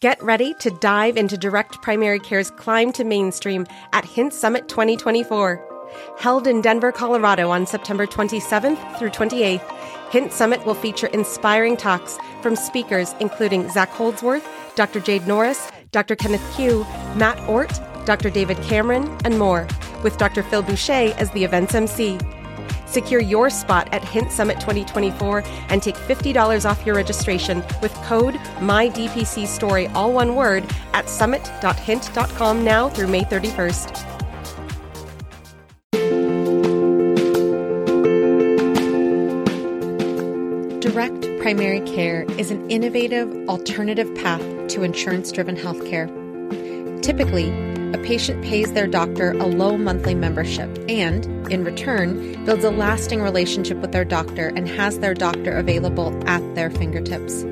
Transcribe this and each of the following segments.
Get ready to dive into Direct Primary Care's climb to mainstream at Hint Summit 2024. Held in Denver, Colorado on September 27th through 28th, Hint Summit will feature inspiring talks from speakers including Zach Holdsworth, Dr. Jade Norris, Dr. Kenneth Pugh, Matt Ort, Dr. David Cameron, and more, with Dr. Phil Boucher as the event's MC. Secure your spot at Hint Summit 2024 and take $50 off your registration with code MyDPCStory, all one word, at summit.hint.com now through May 31st. Direct primary care is an innovative alternative path to insurance driven healthcare. Typically, a patient pays their doctor a low monthly membership and, in return, builds a lasting relationship with their doctor and has their doctor available at their fingertips.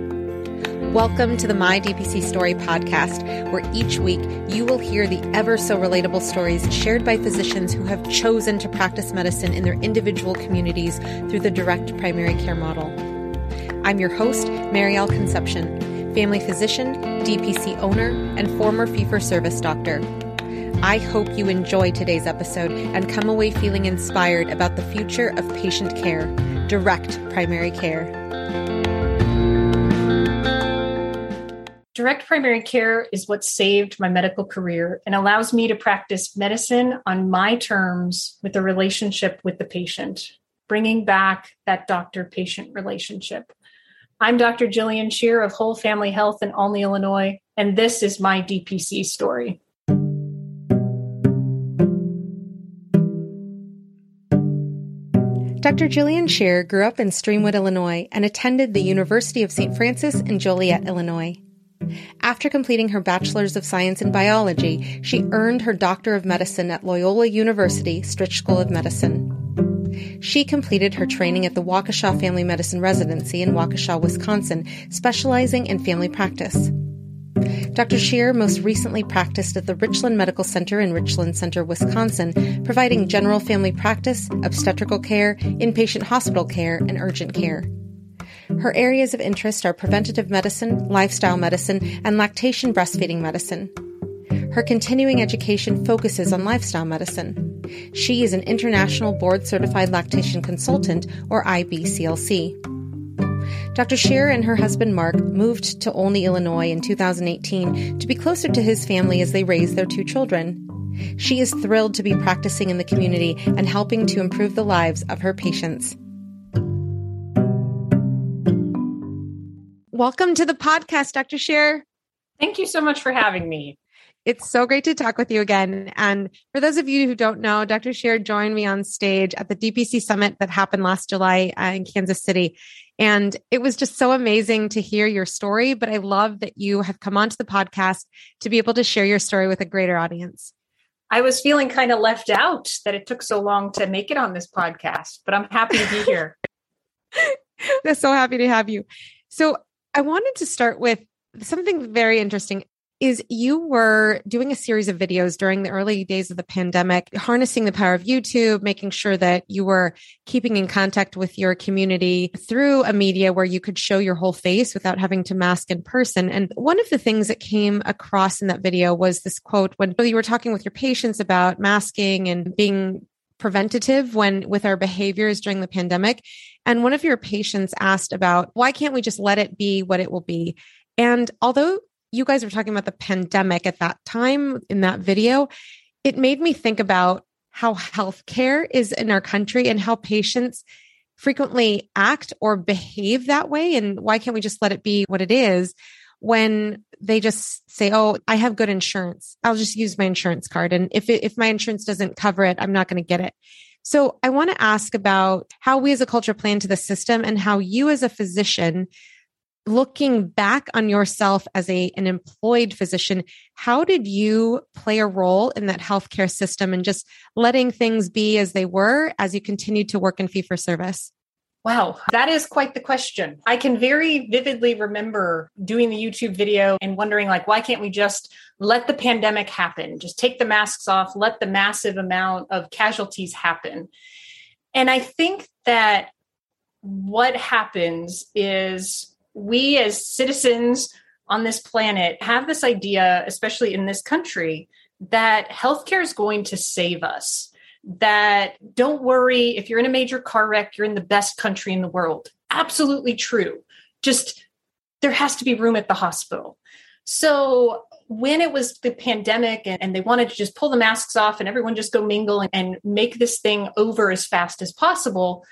Welcome to the My DPC Story podcast, where each week you will hear the ever so relatable stories shared by physicians who have chosen to practice medicine in their individual communities through the direct primary care model. I'm your host, Maryal Concepcion, family physician, DPC owner, and former fee for service doctor. I hope you enjoy today's episode and come away feeling inspired about the future of patient care, direct primary care. Direct primary care is what saved my medical career and allows me to practice medicine on my terms with a relationship with the patient, bringing back that doctor patient relationship. I'm Dr. Jillian Shear of Whole Family Health in Olney, Illinois, and this is my DPC story. Dr. Jillian Shear grew up in Streamwood, Illinois, and attended the University of St. Francis in Joliet, Illinois. After completing her Bachelor's of Science in Biology, she earned her Doctor of Medicine at Loyola University Stritch School of Medicine. She completed her training at the Waukesha Family Medicine Residency in Waukesha, Wisconsin, specializing in family practice. Dr. Shear most recently practiced at the Richland Medical Center in Richland Center, Wisconsin, providing general family practice, obstetrical care, inpatient hospital care, and urgent care. Her areas of interest are preventative medicine, lifestyle medicine, and lactation breastfeeding medicine. Her continuing education focuses on lifestyle medicine. She is an international board certified lactation consultant, or IBCLC. Dr. Shear and her husband Mark moved to Olney, Illinois in 2018 to be closer to his family as they raised their two children. She is thrilled to be practicing in the community and helping to improve the lives of her patients. Welcome to the podcast, Dr. Shear. Thank you so much for having me. It's so great to talk with you again. And for those of you who don't know, Dr. Shear joined me on stage at the DPC Summit that happened last July uh, in Kansas City. And it was just so amazing to hear your story. But I love that you have come onto the podcast to be able to share your story with a greater audience. I was feeling kind of left out that it took so long to make it on this podcast, but I'm happy to be here. I'm so happy to have you. So I wanted to start with something very interesting is you were doing a series of videos during the early days of the pandemic, harnessing the power of YouTube, making sure that you were keeping in contact with your community through a media where you could show your whole face without having to mask in person. And one of the things that came across in that video was this quote when you were talking with your patients about masking and being preventative when with our behaviors during the pandemic. And one of your patients asked about why can't we just let it be what it will be? And although you guys were talking about the pandemic at that time in that video, it made me think about how healthcare is in our country and how patients frequently act or behave that way. And why can't we just let it be what it is when they just say, Oh, I have good insurance. I'll just use my insurance card. And if it, if my insurance doesn't cover it, I'm not going to get it. So I want to ask about how we as a culture plan to the system and how you as a physician looking back on yourself as a an employed physician how did you play a role in that healthcare system and just letting things be as they were as you continued to work in fee for service Wow, that is quite the question. I can very vividly remember doing the YouTube video and wondering like why can't we just let the pandemic happen? Just take the masks off, let the massive amount of casualties happen. And I think that what happens is we as citizens on this planet have this idea, especially in this country, that healthcare is going to save us. That don't worry, if you're in a major car wreck, you're in the best country in the world. Absolutely true. Just there has to be room at the hospital. So when it was the pandemic and, and, they wanted to just pull the masks off and everyone just go mingle and, and make this thing over as fast as possible,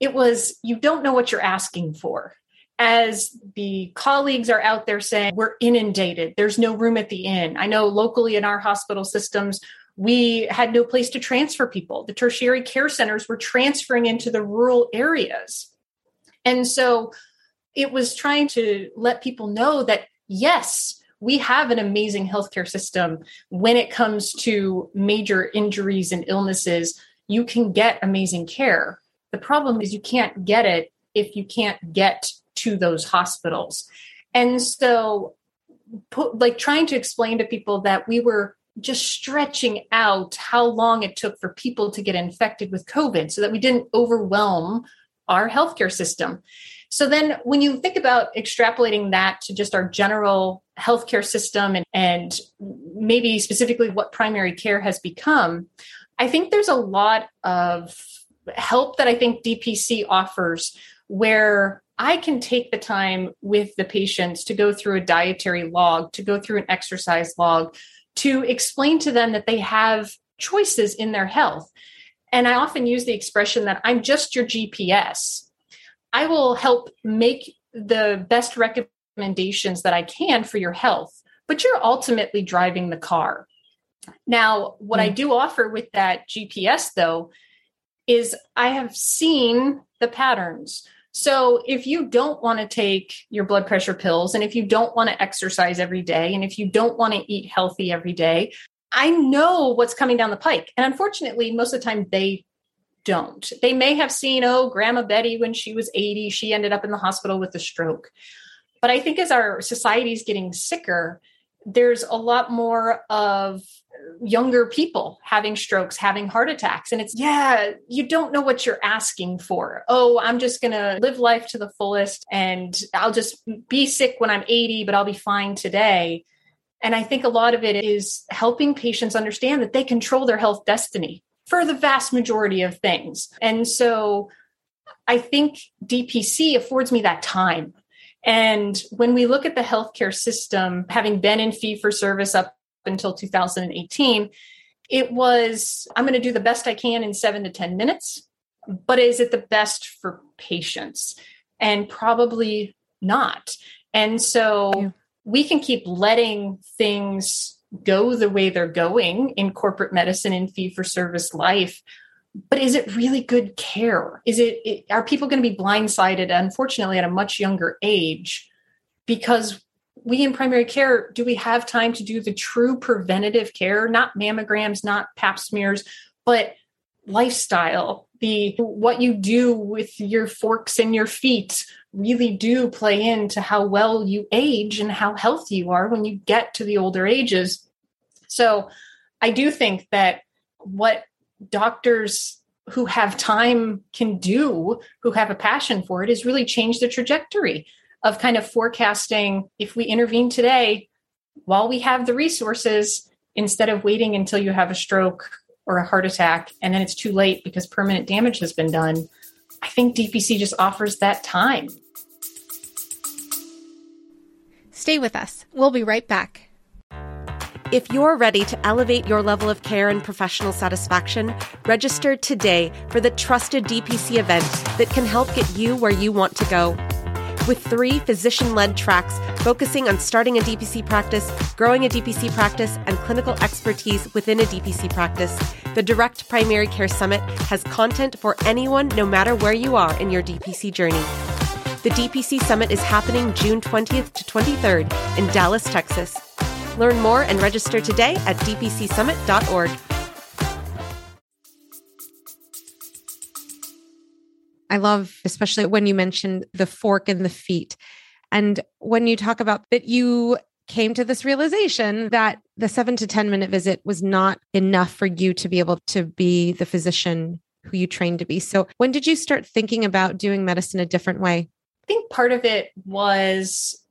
it was you don't know what you're asking for. As the colleagues are out there saying, we're inundated, there's no room at the inn. I know locally in our hospital systems, we had no place to transfer people. The tertiary care centers were transferring into the rural areas. And so it was trying to let people know that, yes, we have an amazing healthcare system when it comes to major injuries and illnesses. You can get amazing care. The problem is you can't get it if you can't get to those hospitals. And so, put, like trying to explain to people that we were just stretching out how long it took for people to get infected with COVID so that we didn't overwhelm our healthcare system. So then when you think about extrapolating that to just our general healthcare system and, and maybe specifically what primary care has become, I think there's a lot of help that I think DPC offers where I can take the time with the patients to go through a dietary log, to go through an exercise log, to explain to them that they have choices in their health. And I often use the expression that I'm just your GPS. I will help make the best recommendations that I can for your health, but you're ultimately driving the car. Now, what mm. I do offer with that GPS, though, is I have seen the patterns. So if you don't want to take your blood pressure pills, and if you don't want to exercise every day, and if you don't want to eat healthy every day, I know what's coming down the pike. And unfortunately, most of the time they don't. They may have seen, oh, Grandma Betty, when she was 80, she ended up in the hospital with a stroke. But I think as our society is getting sicker, there's a lot more of younger people having strokes, having heart attacks. And it's, yeah, you don't know what you're asking for. Oh, I'm just going to live life to the fullest and I'll just be sick when I'm 80, but I'll be fine today. And I think a lot of it is helping patients understand that they control their health destiny for the vast majority of things. And so I think DPC affords me that time. And when we look at the healthcare system, having been in fee for service up until 2018, it was I'm going to do the best I can in seven to 10 minutes, but is it the best for patients? And probably not. And so yeah. we can keep letting things go the way they're going in corporate medicine and fee for service life but is it really good care? Is it, it are people going to be blindsided unfortunately at a much younger age? Because we in primary care do we have time to do the true preventative care? Not mammograms not pap smears but lifestyle. The what you do with your forks and your feet really do play into how well you age and how healthy you are when you get to the older ages. So I do think that what doctors who have time can do, who have a passion for it, is really change the trajectory of kind of forecasting if we intervene today while we have the resources instead of waiting until you have a stroke or a heart attack and then it's too late because permanent damage has been done. I think DPC just offers that time. Stay with us. We'll be right back. If you're ready to elevate your level of care and professional satisfaction, register today for the trusted DPC event that can help get you where you want to go. With three physician led tracks focusing on starting a DPC practice, growing a DPC practice, and clinical expertise within a DPC practice, the Direct Primary Care Summit has content for anyone, no matter where you are in your DPC journey. The DPC Summit is happening June 20th to 23rd in Dallas, Texas. Learn more and register today at dpcsummit.org. I love, especially when you mentioned the fork in the feet. And when you talk about that, you came to this realization that the seven to 10 minute visit was not enough for you to be able to be the physician who you trained to be. So, when did you start thinking about doing medicine a different way? I think part of it was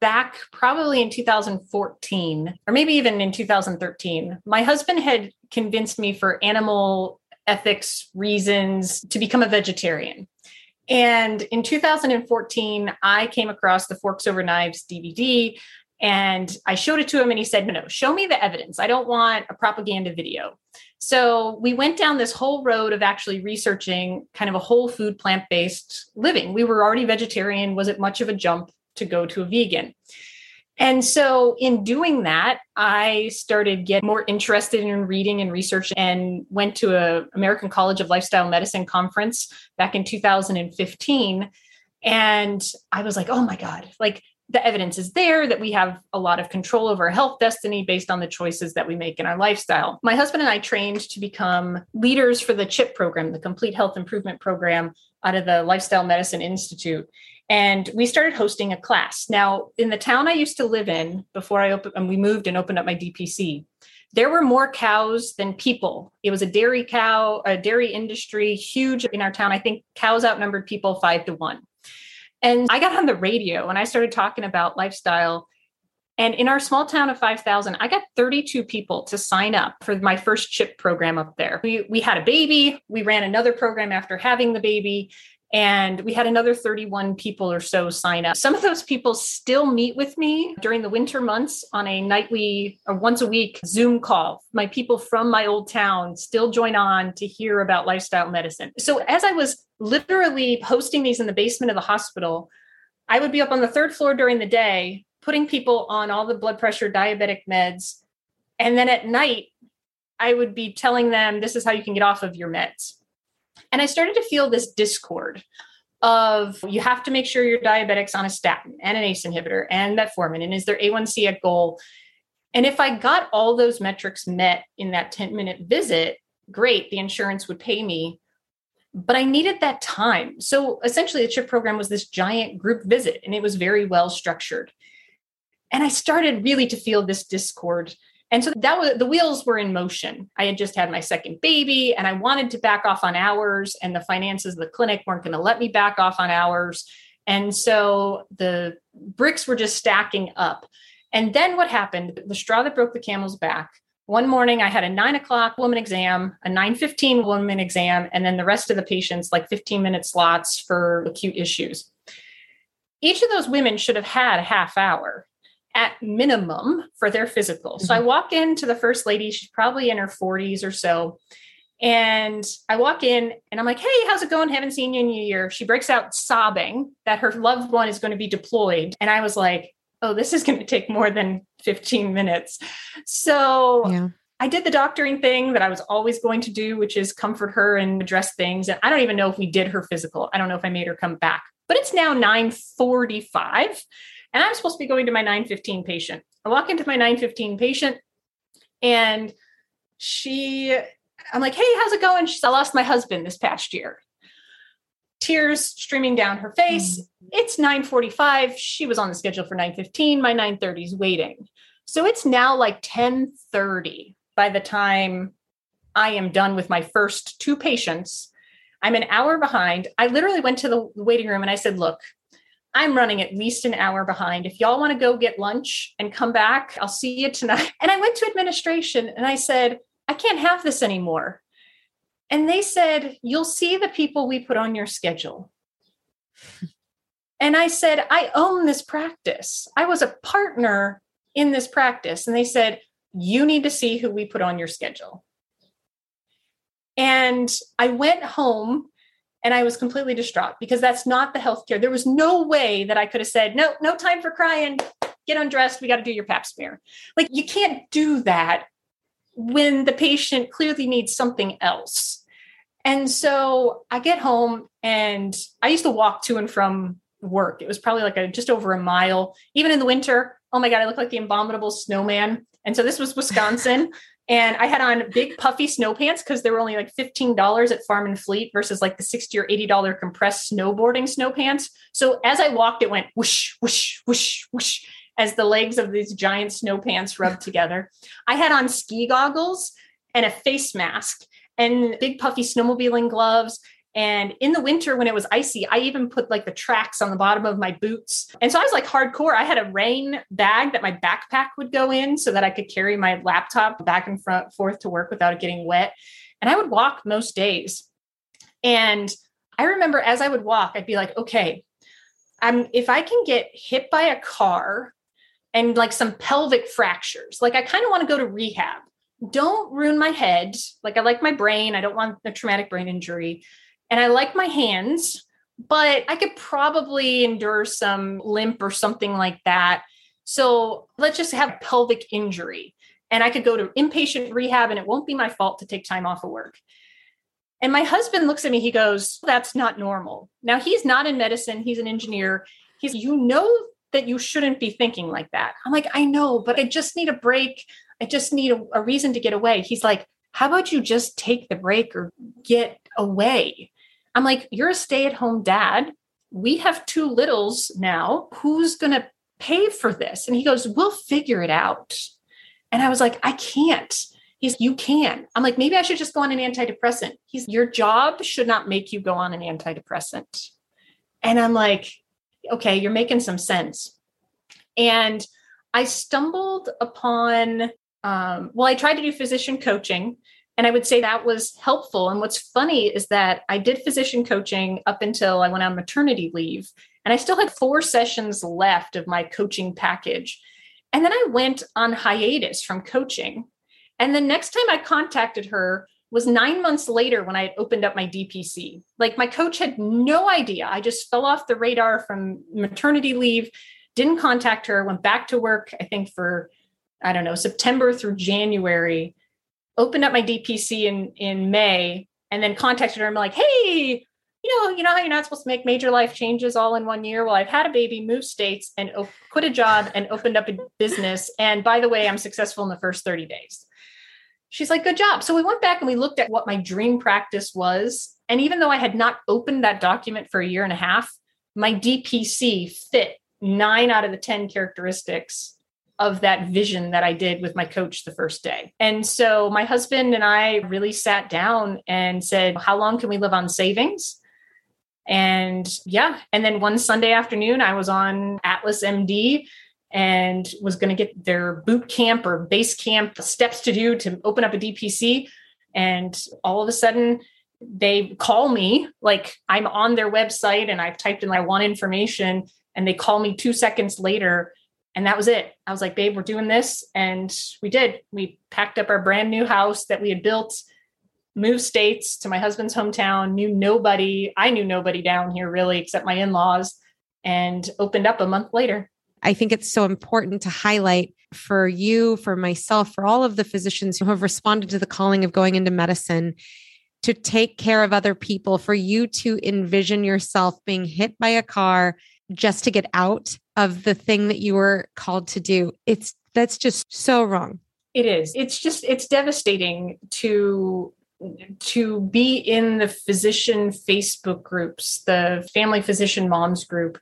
back probably in 2014 or maybe even in 2013 my husband had convinced me for animal ethics reasons to become a vegetarian and in 2014 i came across the forks over knives dvd and i showed it to him and he said no no show me the evidence i don't want a propaganda video so we went down this whole road of actually researching kind of a whole food plant based living. We were already vegetarian. Was it much of a jump to go to a vegan? And so in doing that, I started getting more interested in reading and research and went to a American College of Lifestyle Medicine conference back in 2015 and I was like, "Oh my god, like the evidence is there that we have a lot of control over our health destiny based on the choices that we make in our lifestyle. My husband and I trained to become leaders for the CHIP program, the Complete Health Improvement Program out of the Lifestyle Medicine Institute. And we started hosting a class. Now, in the town I used to live in before I opened and we moved and opened up my DPC, there were more cows than people. It was a dairy cow, a dairy industry, huge in our town. I think cows outnumbered people five to one. And I got on the radio and I started talking about lifestyle. And in our small town of 5,000, I got 32 people to sign up for my first chip program up there. We, we had a baby. We ran another program after having the baby. And we had another 31 people or so sign up. Some of those people still meet with me during the winter months on a nightly or once a week Zoom call. My people from my old town still join on to hear about lifestyle medicine. So as I was literally hosting these in the basement of the hospital, I would be up on the third floor during the day, putting people on all the blood pressure, diabetic meds. And then at night, I would be telling them, this is how you can get off of your meds. And I started to feel this discord of you have to make sure your diabetic's on a statin and an ACE inhibitor and metformin. And is their A1C at goal? And if I got all those metrics met in that 10 minute visit, great, the insurance would pay me. But I needed that time. So essentially, the CHIP program was this giant group visit and it was very well structured. And I started really to feel this discord and so that was the wheels were in motion. I had just had my second baby and I wanted to back off on hours, and the finances of the clinic weren't going to let me back off on hours. And so the bricks were just stacking up. And then what happened? The straw that broke the camel's back. One morning I had a nine o'clock woman exam, a 9:15 woman exam, and then the rest of the patients like 15 minute slots for acute issues. Each of those women should have had a half hour at minimum for their physical. Mm-hmm. So I mm-hmm. walk into the first lady, she's probably in her 40s or so. And I walk in and I'm like, hey, how's it going? Haven't seen you in a year. She breaks out sobbing that her loved one is going to be deployed. And I was like, oh, this is going to take more than 15 minutes. So yeah. I did the doctoring thing that I was always going to do, which is comfort her and address things. And I don't even know if we did her physical. I don't know if I made her come back. But it's now 945 and I'm supposed to be going to my 915 patient. I walk into my 915 patient and she, I'm like, hey, how's it going? She's, I lost my husband this past year. Tears streaming down her face. Mm-hmm. It's 945. She was on the schedule for 915. My 930 is waiting. So it's now like 1030 by the time I am done with my first two patients. I'm an hour behind. I literally went to the waiting room and I said, look, I'm running at least an hour behind. If y'all want to go get lunch and come back, I'll see you tonight. And I went to administration and I said, I can't have this anymore. And they said, You'll see the people we put on your schedule. and I said, I own this practice. I was a partner in this practice. And they said, You need to see who we put on your schedule. And I went home and I was completely distraught because that's not the healthcare. There was no way that I could have said, no, no time for crying. Get undressed. We got to do your pap smear. Like you can't do that when the patient clearly needs something else. And so I get home and I used to walk to and from work. It was probably like a just over a mile, even in the winter. Oh my God, I look like the abominable snowman. And so this was Wisconsin. And I had on big puffy snow pants because they were only like $15 at Farm and Fleet versus like the 60 or $80 compressed snowboarding snow pants. So as I walked, it went whoosh, whoosh, whoosh, whoosh as the legs of these giant snow pants rubbed together. I had on ski goggles and a face mask and big puffy snowmobiling gloves. And in the winter, when it was icy, I even put like the tracks on the bottom of my boots. And so I was like hardcore. I had a rain bag that my backpack would go in so that I could carry my laptop back and front, forth to work without it getting wet. And I would walk most days. And I remember as I would walk, I'd be like, okay, I'm if I can get hit by a car and like some pelvic fractures, like I kind of want to go to rehab. Don't ruin my head. Like I like my brain. I don't want a traumatic brain injury and I like my hands, but I could probably endure some limp or something like that. So let's just have pelvic injury and I could go to inpatient rehab and it won't be my fault to take time off of work. And my husband looks at me, he goes, That's not normal. Now, he's not in medicine, he's an engineer. He's, you know, that you shouldn't be thinking like that. I'm like, I know, but I just need a break. I just need a, a reason to get away. He's like, How about you just take the break or get away? I'm like, you're a stay at home dad. We have two littles now. Who's going to pay for this? And he goes, we'll figure it out. And I was like, I can't. He's, you can. I'm like, maybe I should just go on an antidepressant. He's, your job should not make you go on an antidepressant. And I'm like, okay, you're making some sense. And I stumbled upon, um, well, I tried to do physician coaching and I would say that was helpful. And what's funny is that I did physician coaching up until I went on maternity leave. And I still had four sessions left of my coaching package. And then I went on hiatus from coaching. And the next time I contacted her was nine months later when I had opened up my DPC. Like my coach had no idea. I just fell off the radar from maternity leave, didn't contact her, went back to work, I think for, I don't know, September through January opened up my DPC in in May and then contacted her and I'm like, hey, you know, you know how you're not supposed to make major life changes all in one year. Well, I've had a baby, moved states, and op- quit a job and opened up a business. And by the way, I'm successful in the first 30 days. She's like, good job. So we went back and we looked at what my dream practice was. And even though I had not opened that document for a year and a half, my DPC fit nine out of the 10 characteristics of that vision that I did with my coach the first day. And so my husband and I really sat down and said, How long can we live on savings? And yeah. And then one Sunday afternoon, I was on Atlas MD and was going to get their boot camp or base camp steps to do to open up a DPC. And all of a sudden, they call me like I'm on their website and I've typed in I want information. And they call me two seconds later and that was it. I was like, babe, we're doing this. And we did. We packed up our brand new house that we had built, moved states to my husband's hometown, knew nobody. I knew nobody down here really, except my in laws, and opened up a month later. I think it's so important to highlight for you, for myself, for all of the physicians who have responded to the calling of going into medicine to take care of other people, for you to envision yourself being hit by a car just to get out of the thing that you were called to do. It's that's just so wrong. It is. It's just it's devastating to to be in the physician Facebook groups, the family physician moms group.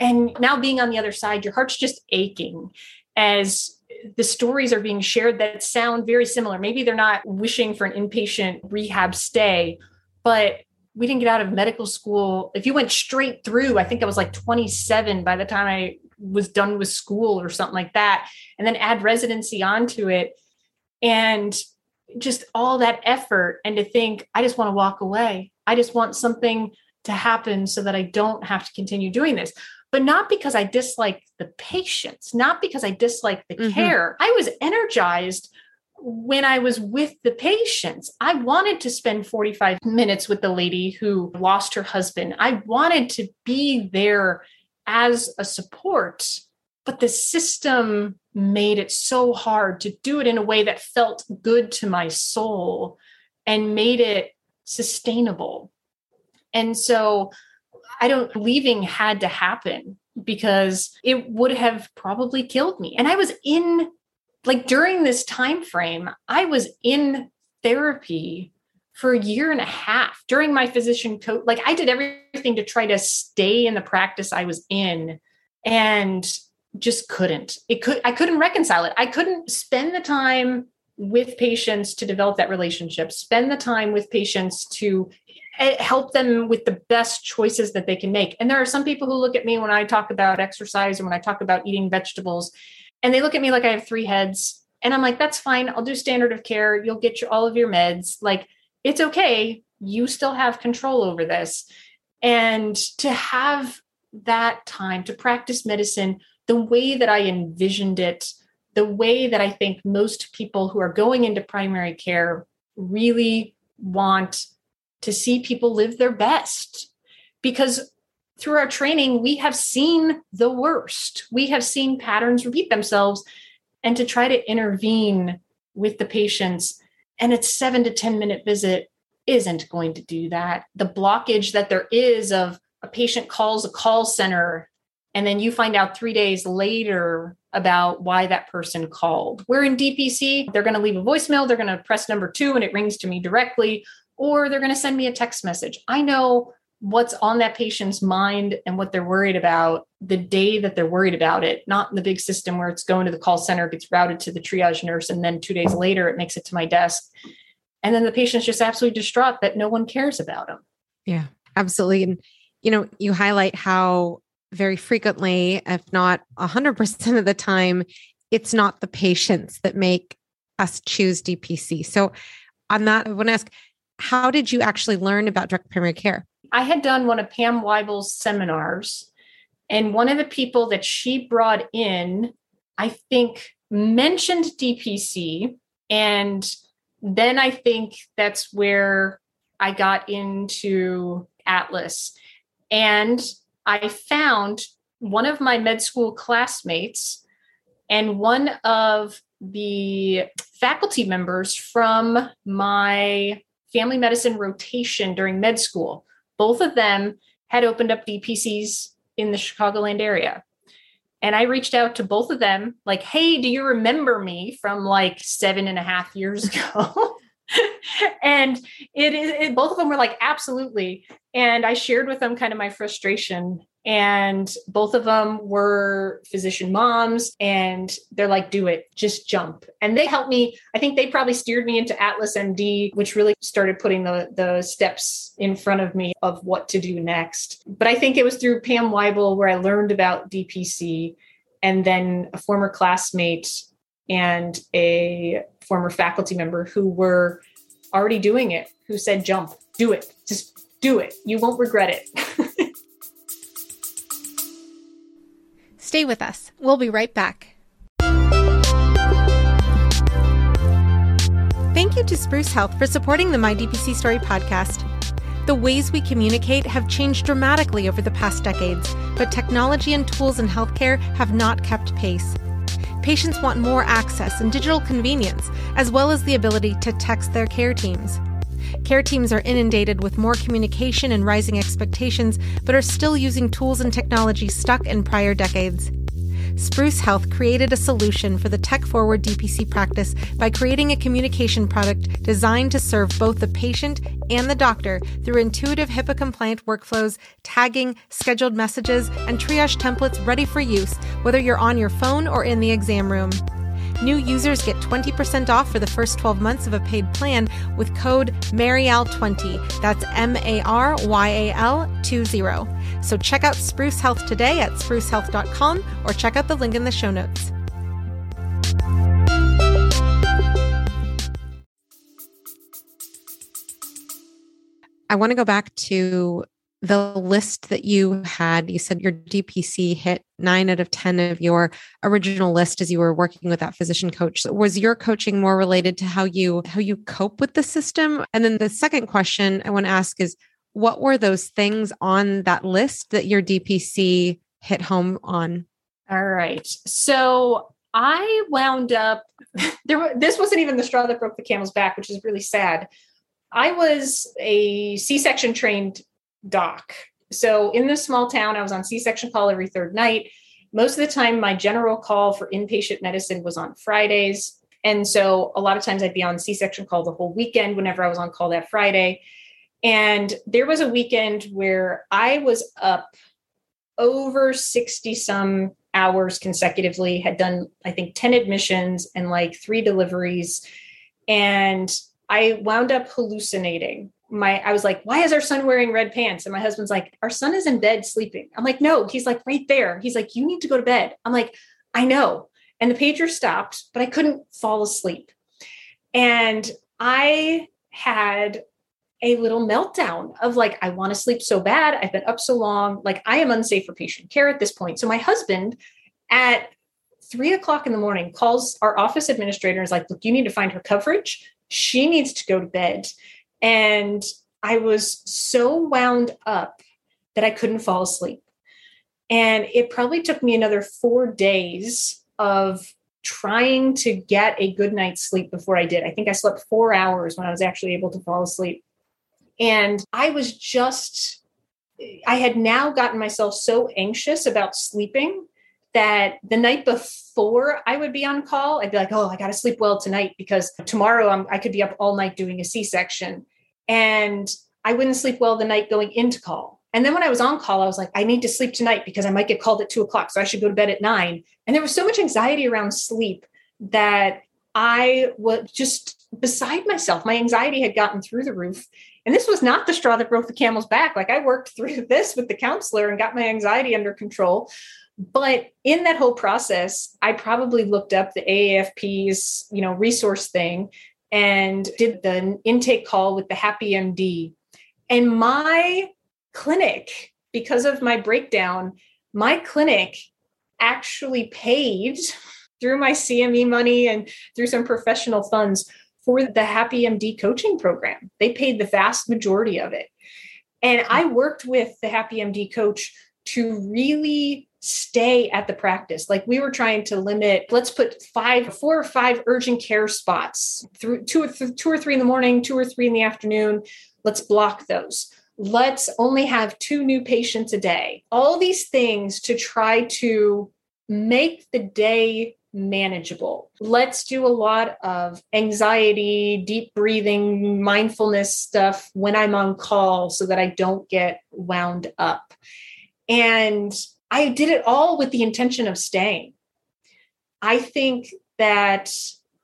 And now being on the other side, your heart's just aching as the stories are being shared that sound very similar. Maybe they're not wishing for an inpatient rehab stay, but we didn't get out of medical school. If you went straight through, I think I was like 27 by the time I was done with school or something like that, and then add residency onto it. And just all that effort, and to think, I just want to walk away. I just want something to happen so that I don't have to continue doing this. But not because I dislike the patients, not because I dislike the mm-hmm. care. I was energized when I was with the patients, I wanted to spend 45 minutes with the lady who lost her husband. I wanted to be there as a support, but the system made it so hard to do it in a way that felt good to my soul and made it sustainable. And so I don't leaving had to happen because it would have probably killed me. And I was in like during this time frame i was in therapy for a year and a half during my physician coach like i did everything to try to stay in the practice i was in and just couldn't it could i couldn't reconcile it i couldn't spend the time with patients to develop that relationship spend the time with patients to eh, help them with the best choices that they can make. And there are some people who look at me when I talk about exercise or when I talk about eating vegetables, and they look at me like I have three heads. And I'm like, that's fine. I'll do standard of care. You'll get your, all of your meds. Like, it's okay. You still have control over this. And to have that time to practice medicine the way that I envisioned it, the way that I think most people who are going into primary care really want to see people live their best. Because through our training, we have seen the worst. We have seen patterns repeat themselves. And to try to intervene with the patients and its seven to 10 minute visit isn't going to do that. The blockage that there is of a patient calls a call center and then you find out three days later about why that person called. We're in DPC, they're going to leave a voicemail, they're going to press number two and it rings to me directly, or they're going to send me a text message. I know what's on that patient's mind and what they're worried about the day that they're worried about it, not in the big system where it's going to the call center, gets routed to the triage nurse, and then two days later it makes it to my desk. And then the patient's just absolutely distraught that no one cares about them. Yeah, absolutely. And you know, you highlight how very frequently, if not 100% of the time, it's not the patients that make us choose DPC. So, on that, I want to ask, how did you actually learn about direct primary care? I had done one of Pam Wible's seminars, and one of the people that she brought in, I think, mentioned DPC. And then I think that's where I got into Atlas. And I found one of my med school classmates and one of the faculty members from my family medicine rotation during med school. Both of them had opened up DPCs in the Chicagoland area. And I reached out to both of them, like, hey, do you remember me from like seven and a half years ago? and it is both of them were like absolutely and i shared with them kind of my frustration and both of them were physician moms and they're like do it just jump and they helped me i think they probably steered me into atlas md which really started putting the the steps in front of me of what to do next but i think it was through pam wible where i learned about dpc and then a former classmate and a former faculty member who were already doing it, who said, jump, do it, just do it. You won't regret it. Stay with us. We'll be right back. Thank you to Spruce Health for supporting the My DPC Story podcast. The ways we communicate have changed dramatically over the past decades, but technology and tools in healthcare have not kept pace patients want more access and digital convenience, as well as the ability to text their care teams. Care teams are inundated with more communication and rising expectations, but are still using tools and technology stuck in prior decades. Spruce Health created a solution for the tech forward DPC practice by creating a communication product designed to serve both the patient and the doctor through intuitive HIPAA compliant workflows, tagging, scheduled messages, and triage templates ready for use, whether you're on your phone or in the exam room. New users get 20% off for the first 12 months of a paid plan with code MARYAL20. That's M A R Y A L 20. So check out Spruce Health today at sprucehealth.com or check out the link in the show notes. I want to go back to the list that you had, you said your DPC hit nine out of 10 of your original list as you were working with that physician coach. Was your coaching more related to how you, how you cope with the system? And then the second question I want to ask is what were those things on that list that your DPC hit home on? All right. So I wound up there. This wasn't even the straw that broke the camel's back, which is really sad. I was a C-section trained doc. So in this small town, I was on C section call every third night. Most of the time, my general call for inpatient medicine was on Fridays. And so a lot of times I'd be on C section call the whole weekend whenever I was on call that Friday. And there was a weekend where I was up over 60 some hours consecutively, had done, I think, 10 admissions and like three deliveries. And I wound up hallucinating my I was like, why is our son wearing red pants? And my husband's like, our son is in bed sleeping. I'm like, no, he's like right there. He's like, you need to go to bed. I'm like, I know. And the pager stopped, but I couldn't fall asleep. And I had a little meltdown of like, I want to sleep so bad. I've been up so long. Like, I am unsafe for patient care at this point. So, my husband at three o'clock in the morning calls our office administrator and is like, Look, you need to find her coverage. She needs to go to bed. And I was so wound up that I couldn't fall asleep. And it probably took me another four days of trying to get a good night's sleep before I did. I think I slept four hours when I was actually able to fall asleep. And I was just, I had now gotten myself so anxious about sleeping that the night before I would be on call, I'd be like, oh, I got to sleep well tonight because tomorrow I'm, I could be up all night doing a C section. And I wouldn't sleep well the night going into call. And then when I was on call, I was like, I need to sleep tonight because I might get called at two o'clock. So I should go to bed at nine. And there was so much anxiety around sleep that I was just beside myself. My anxiety had gotten through the roof. And this was not the straw that broke the camel's back. Like I worked through this with the counselor and got my anxiety under control. But in that whole process, I probably looked up the AAFP's, you know, resource thing and did the intake call with the Happy MD. And my clinic, because of my breakdown, my clinic actually paid through my CME money and through some professional funds for the Happy MD coaching program. They paid the vast majority of it. And I worked with the Happy MD coach to really stay at the practice. Like we were trying to limit, let's put five, four or five urgent care spots through two or, th- two or three in the morning, two or three in the afternoon. Let's block those. Let's only have two new patients a day. All these things to try to make the day manageable. Let's do a lot of anxiety, deep breathing, mindfulness stuff when I'm on call so that I don't get wound up. And I did it all with the intention of staying. I think that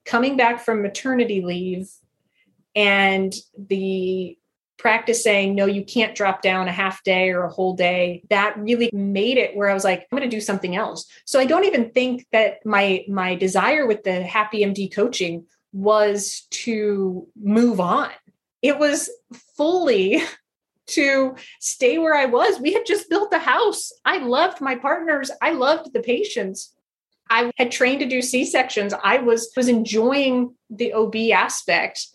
coming back from maternity leave and the practice saying, no, you can't drop down a half day or a whole day, that really made it where I was like, I'm going to do something else. So I don't even think that my my desire with the Happy MD coaching was to move on. It was fully to stay where I was. We had just built a house. I loved my partners. I loved the patients. I had trained to do C-sections. I was was enjoying the OB aspect.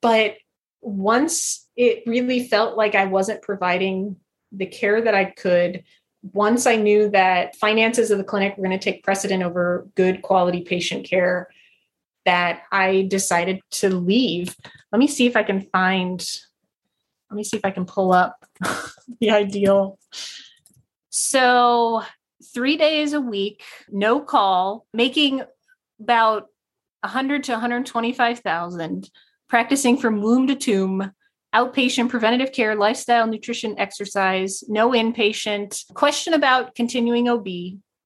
But once it really felt like I wasn't providing the care that I could, once I knew that finances of the clinic were going to take precedent over good quality patient care, that I decided to leave. Let me see if I can find let me see if I can pull up the ideal. So, three days a week, no call, making about 100 to 125,000, practicing from womb to tomb, outpatient preventative care, lifestyle, nutrition, exercise, no inpatient, question about continuing OB,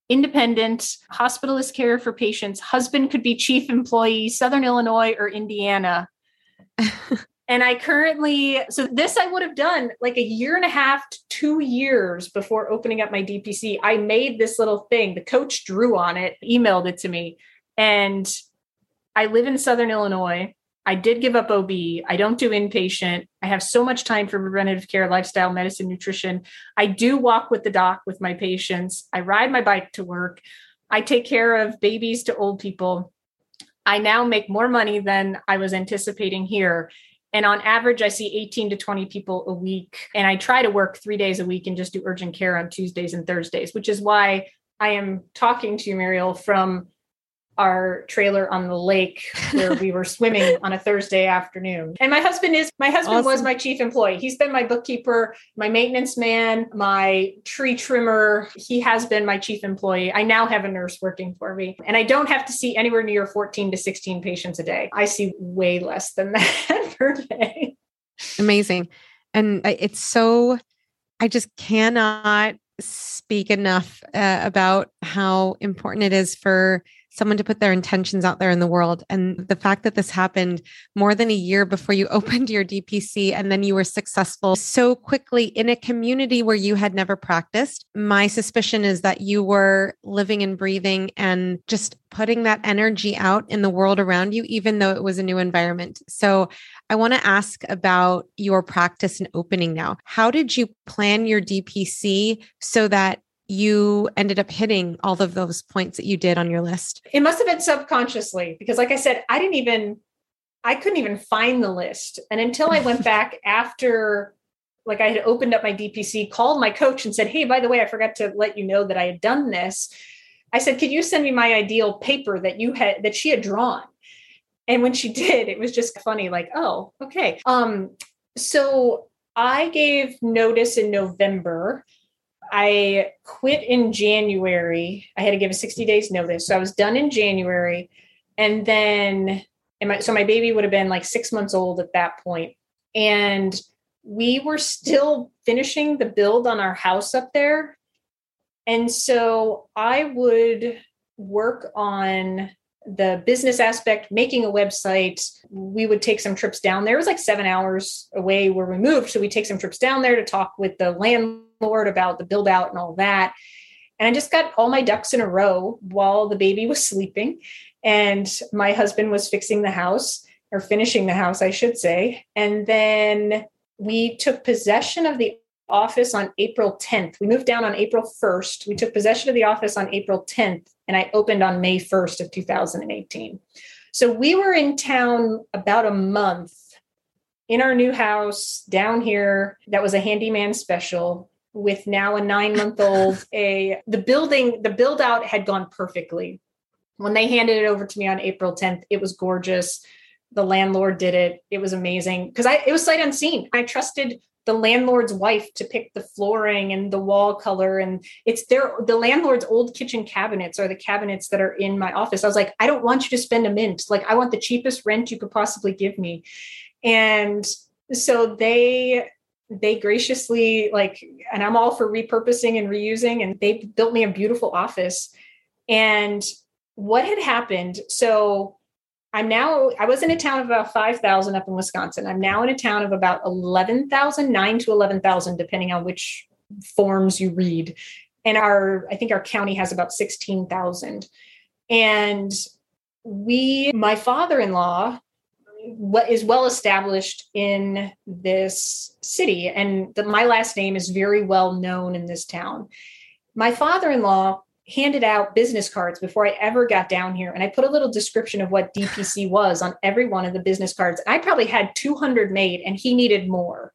independent, hospitalist care for patients, husband could be chief employee, Southern Illinois or Indiana. And I currently, so this I would have done like a year and a half to two years before opening up my DPC. I made this little thing. The coach drew on it, emailed it to me. And I live in Southern Illinois. I did give up OB. I don't do inpatient. I have so much time for preventative care, lifestyle, medicine, nutrition. I do walk with the doc with my patients. I ride my bike to work. I take care of babies to old people. I now make more money than I was anticipating here. And on average, I see 18 to 20 people a week. And I try to work three days a week and just do urgent care on Tuesdays and Thursdays, which is why I am talking to you, Muriel, from our trailer on the lake where we were swimming on a Thursday afternoon. And my husband is my husband awesome. was my chief employee. He's been my bookkeeper, my maintenance man, my tree trimmer. He has been my chief employee. I now have a nurse working for me. And I don't have to see anywhere near 14 to 16 patients a day. I see way less than that day. Amazing. And it's so I just cannot speak enough uh, about how important it is for someone to put their intentions out there in the world. And the fact that this happened more than a year before you opened your DPC and then you were successful so quickly in a community where you had never practiced, my suspicion is that you were living and breathing and just putting that energy out in the world around you, even though it was a new environment. So I want to ask about your practice and opening now. How did you plan your DPC so that you ended up hitting all of those points that you did on your list? It must have been subconsciously because, like I said, I didn't even, I couldn't even find the list. And until I went back after, like, I had opened up my DPC, called my coach and said, Hey, by the way, I forgot to let you know that I had done this. I said, Could you send me my ideal paper that you had, that she had drawn? And when she did, it was just funny, like, oh, okay. Um, so I gave notice in November. I quit in January. I had to give a 60 days notice. So I was done in January. And then, and my, so my baby would have been like six months old at that point. And we were still finishing the build on our house up there. And so I would work on the business aspect, making a website, we would take some trips down there. It was like seven hours away where we moved. So we take some trips down there to talk with the landlord about the build out and all that. And I just got all my ducks in a row while the baby was sleeping. And my husband was fixing the house or finishing the house, I should say. And then we took possession of the office on April 10th. We moved down on April 1st. We took possession of the office on April 10th and I opened on May 1st of 2018. So we were in town about a month in our new house down here that was a handyman special with now a 9 month old a the building the build out had gone perfectly. When they handed it over to me on April 10th, it was gorgeous. The landlord did it. It was amazing because I it was sight unseen. I trusted the landlord's wife to pick the flooring and the wall color. And it's their the landlord's old kitchen cabinets are the cabinets that are in my office. I was like i don't want you to spend a mint. Like i want the cheapest rent you could possibly give me. And so they they graciously like and i'm all for repurposing and reusing and they built me a beautiful office. And what had happened so I'm now, I was in a town of about 5,000 up in Wisconsin. I'm now in a town of about 11,000, 9 to 11,000, depending on which forms you read. And our, I think our county has about 16,000. And we, my father in law, what is well established in this city, and the, my last name is very well known in this town. My father in law handed out business cards before I ever got down here. And I put a little description of what DPC was on every one of the business cards. I probably had 200 made and he needed more.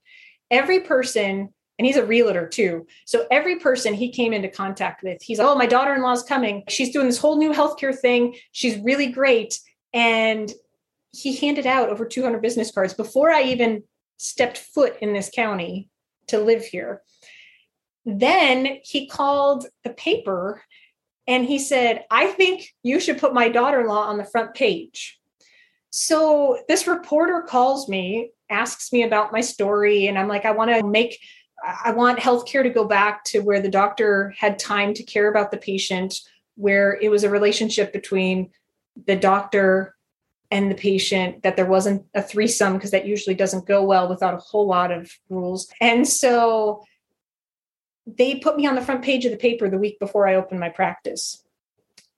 Every person, and he's a realtor too. So every person he came into contact with, he's, oh, my daughter in law's coming. She's doing this whole new healthcare thing. She's really great. And he handed out over 200 business cards before I even stepped foot in this county to live here. Then he called the paper and he said, I think you should put my daughter in law on the front page. So this reporter calls me, asks me about my story, and I'm like, I want to make, I want healthcare to go back to where the doctor had time to care about the patient, where it was a relationship between the doctor and the patient, that there wasn't a threesome, because that usually doesn't go well without a whole lot of rules. And so they put me on the front page of the paper the week before I opened my practice.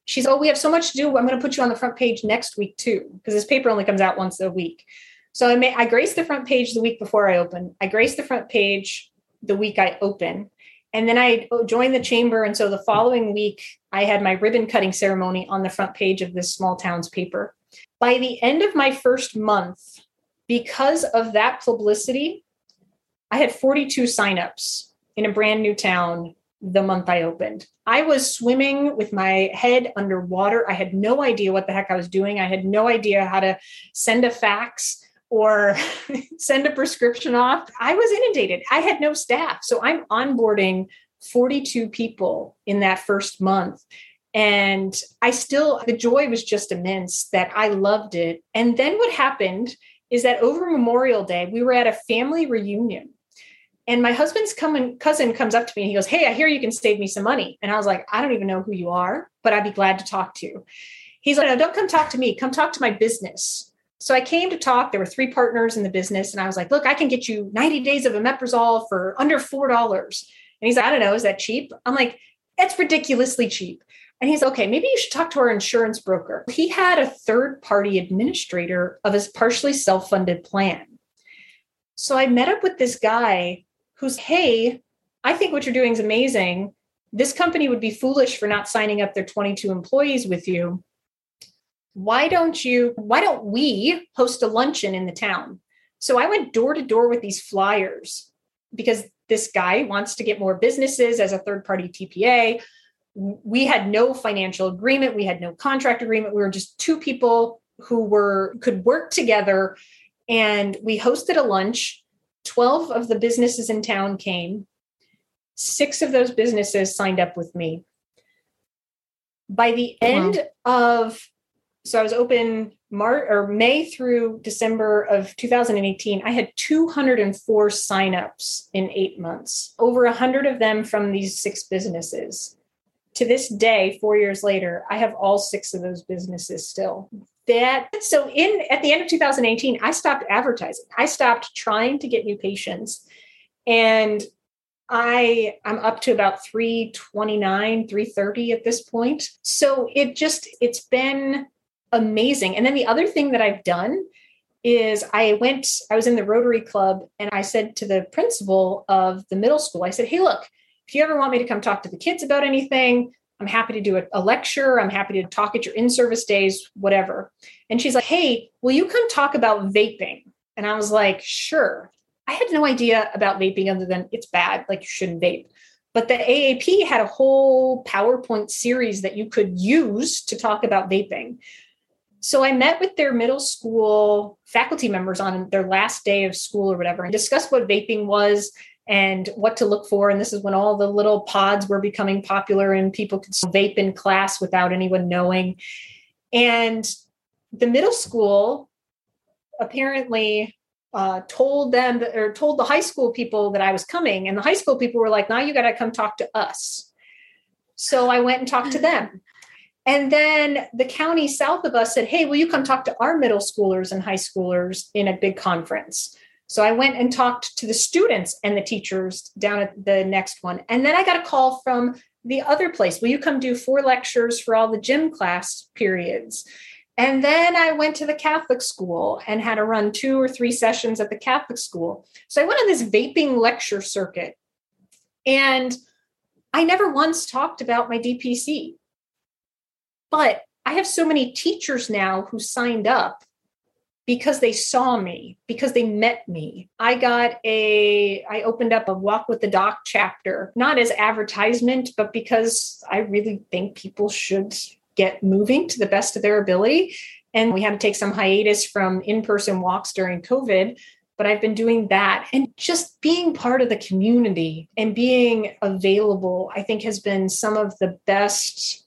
She's, oh, we have so much to do. I'm going to put you on the front page next week too, because this paper only comes out once a week. So I may, I grace the front page the week before I open. I grace the front page the week I open. And then I oh, joined the chamber. And so the following week, I had my ribbon cutting ceremony on the front page of this small town's paper. By the end of my first month, because of that publicity, I had 42 signups in a brand new town the month I opened. I was swimming with my head underwater. I had no idea what the heck I was doing. I had no idea how to send a fax or send a prescription off. I was inundated. I had no staff. So I'm onboarding 42 people in that first month. And I still, the joy was just immense that I loved it. And then what happened is that over Memorial Day, we were at a family reunion and my husband's coming cousin comes up to me and he goes, Hey, I hear you can save me some money. And I was like, I don't even know who you are, but I'd be glad to talk to you. He's like, no, don't come talk to me. Come talk to my business. So I came to talk. There were three partners in the business. And I was like, look, I can get you 90 days of omeprazole for under $4. And he's like, I don't know, is that cheap? I'm like, it's ridiculously cheap. And he's okay, maybe you should talk to our insurance broker. He had a third party administrator of his partially self funded plan. So I met up with this guy who's, hey, I think what you're doing is amazing. This company would be foolish for not signing up their 22 employees with you. Why don't you, why don't we host a luncheon in the town? So I went door to door with these flyers because this guy wants to get more businesses as a third party TPA. We had no financial agreement, we had no contract agreement. We were just two people who were could work together and we hosted a lunch. 12 of the businesses in town came. Six of those businesses signed up with me. By the end wow. of so I was open March or May through December of 2018. I had 204 signups in eight months, over 100 of them from these six businesses. To this day, four years later, I have all six of those businesses still that so in at the end of 2018 i stopped advertising. I stopped trying to get new patients. And i i'm up to about 329 330 at this point. So it just it's been amazing. And then the other thing that i've done is i went i was in the rotary club and i said to the principal of the middle school i said hey look if you ever want me to come talk to the kids about anything I'm happy to do a, a lecture. I'm happy to talk at your in service days, whatever. And she's like, Hey, will you come talk about vaping? And I was like, Sure. I had no idea about vaping other than it's bad, like you shouldn't vape. But the AAP had a whole PowerPoint series that you could use to talk about vaping. So I met with their middle school faculty members on their last day of school or whatever and discussed what vaping was and what to look for. And this is when all the little pods were becoming popular and people could vape in class without anyone knowing. And the middle school apparently uh, told them or told the high school people that I was coming. And the high school people were like, now you got to come talk to us. So I went and talked to them. And then the county south of us said, hey, will you come talk to our middle schoolers and high schoolers in a big conference? So I went and talked to the students and the teachers down at the next one. And then I got a call from the other place. Will you come do four lectures for all the gym class periods? And then I went to the Catholic school and had to run two or three sessions at the Catholic school. So I went on this vaping lecture circuit. And I never once talked about my DPC. But I have so many teachers now who signed up because they saw me, because they met me. I got a, I opened up a Walk with the Doc chapter, not as advertisement, but because I really think people should get moving to the best of their ability. And we had to take some hiatus from in person walks during COVID. But I've been doing that and just being part of the community and being available, I think has been some of the best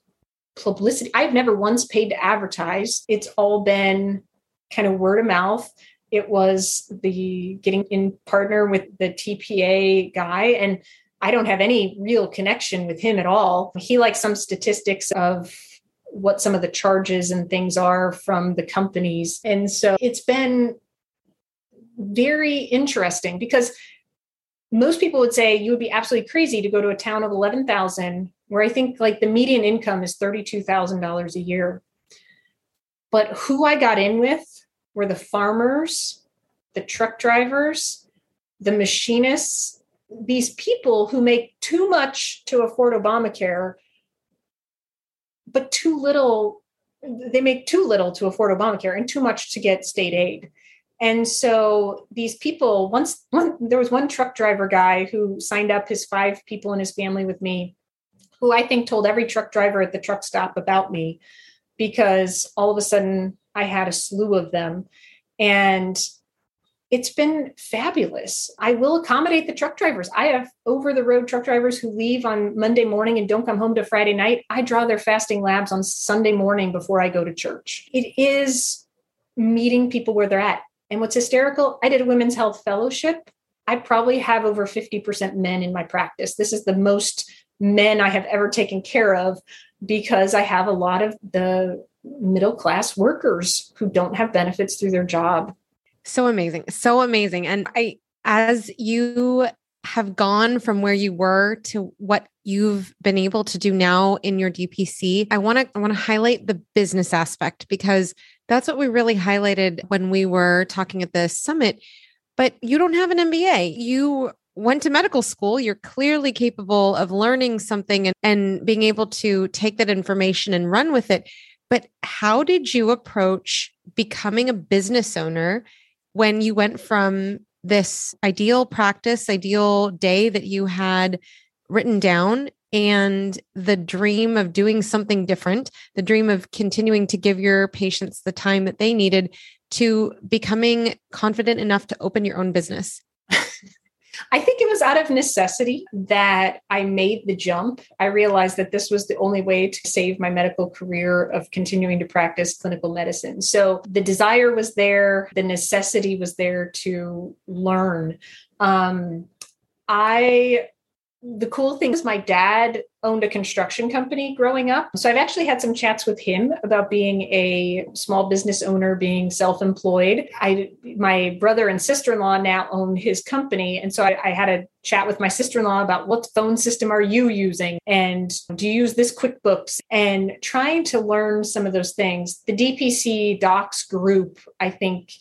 publicity. I've never once paid to advertise. It's all been kind of word of mouth. It was the getting in partner with the TPA guy. And I don't have any real connection with him at all. He likes some statistics of what some of the charges and things are from the companies. And so it's been very interesting because most people would say you would be absolutely crazy to go to a town of 11,000 where I think like the median income is $32,000 a year. But who I got in with were the farmers, the truck drivers, the machinists, these people who make too much to afford Obamacare, but too little, they make too little to afford Obamacare and too much to get state aid. And so these people, once one, there was one truck driver guy who signed up his five people in his family with me, who I think told every truck driver at the truck stop about me because all of a sudden I had a slew of them. And it's been fabulous. I will accommodate the truck drivers. I have over the road truck drivers who leave on Monday morning and don't come home to Friday night. I draw their fasting labs on Sunday morning before I go to church. It is meeting people where they're at. And what's hysterical, I did a women's health fellowship. I probably have over 50% men in my practice. This is the most men I have ever taken care of because I have a lot of the middle class workers who don't have benefits through their job. So amazing. So amazing. And I, as you have gone from where you were to what you've been able to do now in your DPC, I want to I want to highlight the business aspect because that's what we really highlighted when we were talking at the summit. But you don't have an MBA. You went to medical school. You're clearly capable of learning something and, and being able to take that information and run with it. But how did you approach becoming a business owner when you went from this ideal practice, ideal day that you had written down and the dream of doing something different, the dream of continuing to give your patients the time that they needed to becoming confident enough to open your own business? I think it was out of necessity that I made the jump. I realized that this was the only way to save my medical career of continuing to practice clinical medicine. So the desire was there, the necessity was there to learn. Um, I the cool thing is my dad owned a construction company growing up. So i've actually had some chats with him about being a small business owner being self-employed. I my brother and sister-in-law now own his company. And so I, I had a chat with my sister-in-law about what phone system are you using? And do you use this quickbooks? And trying to learn some of those things. The dpc docs group i think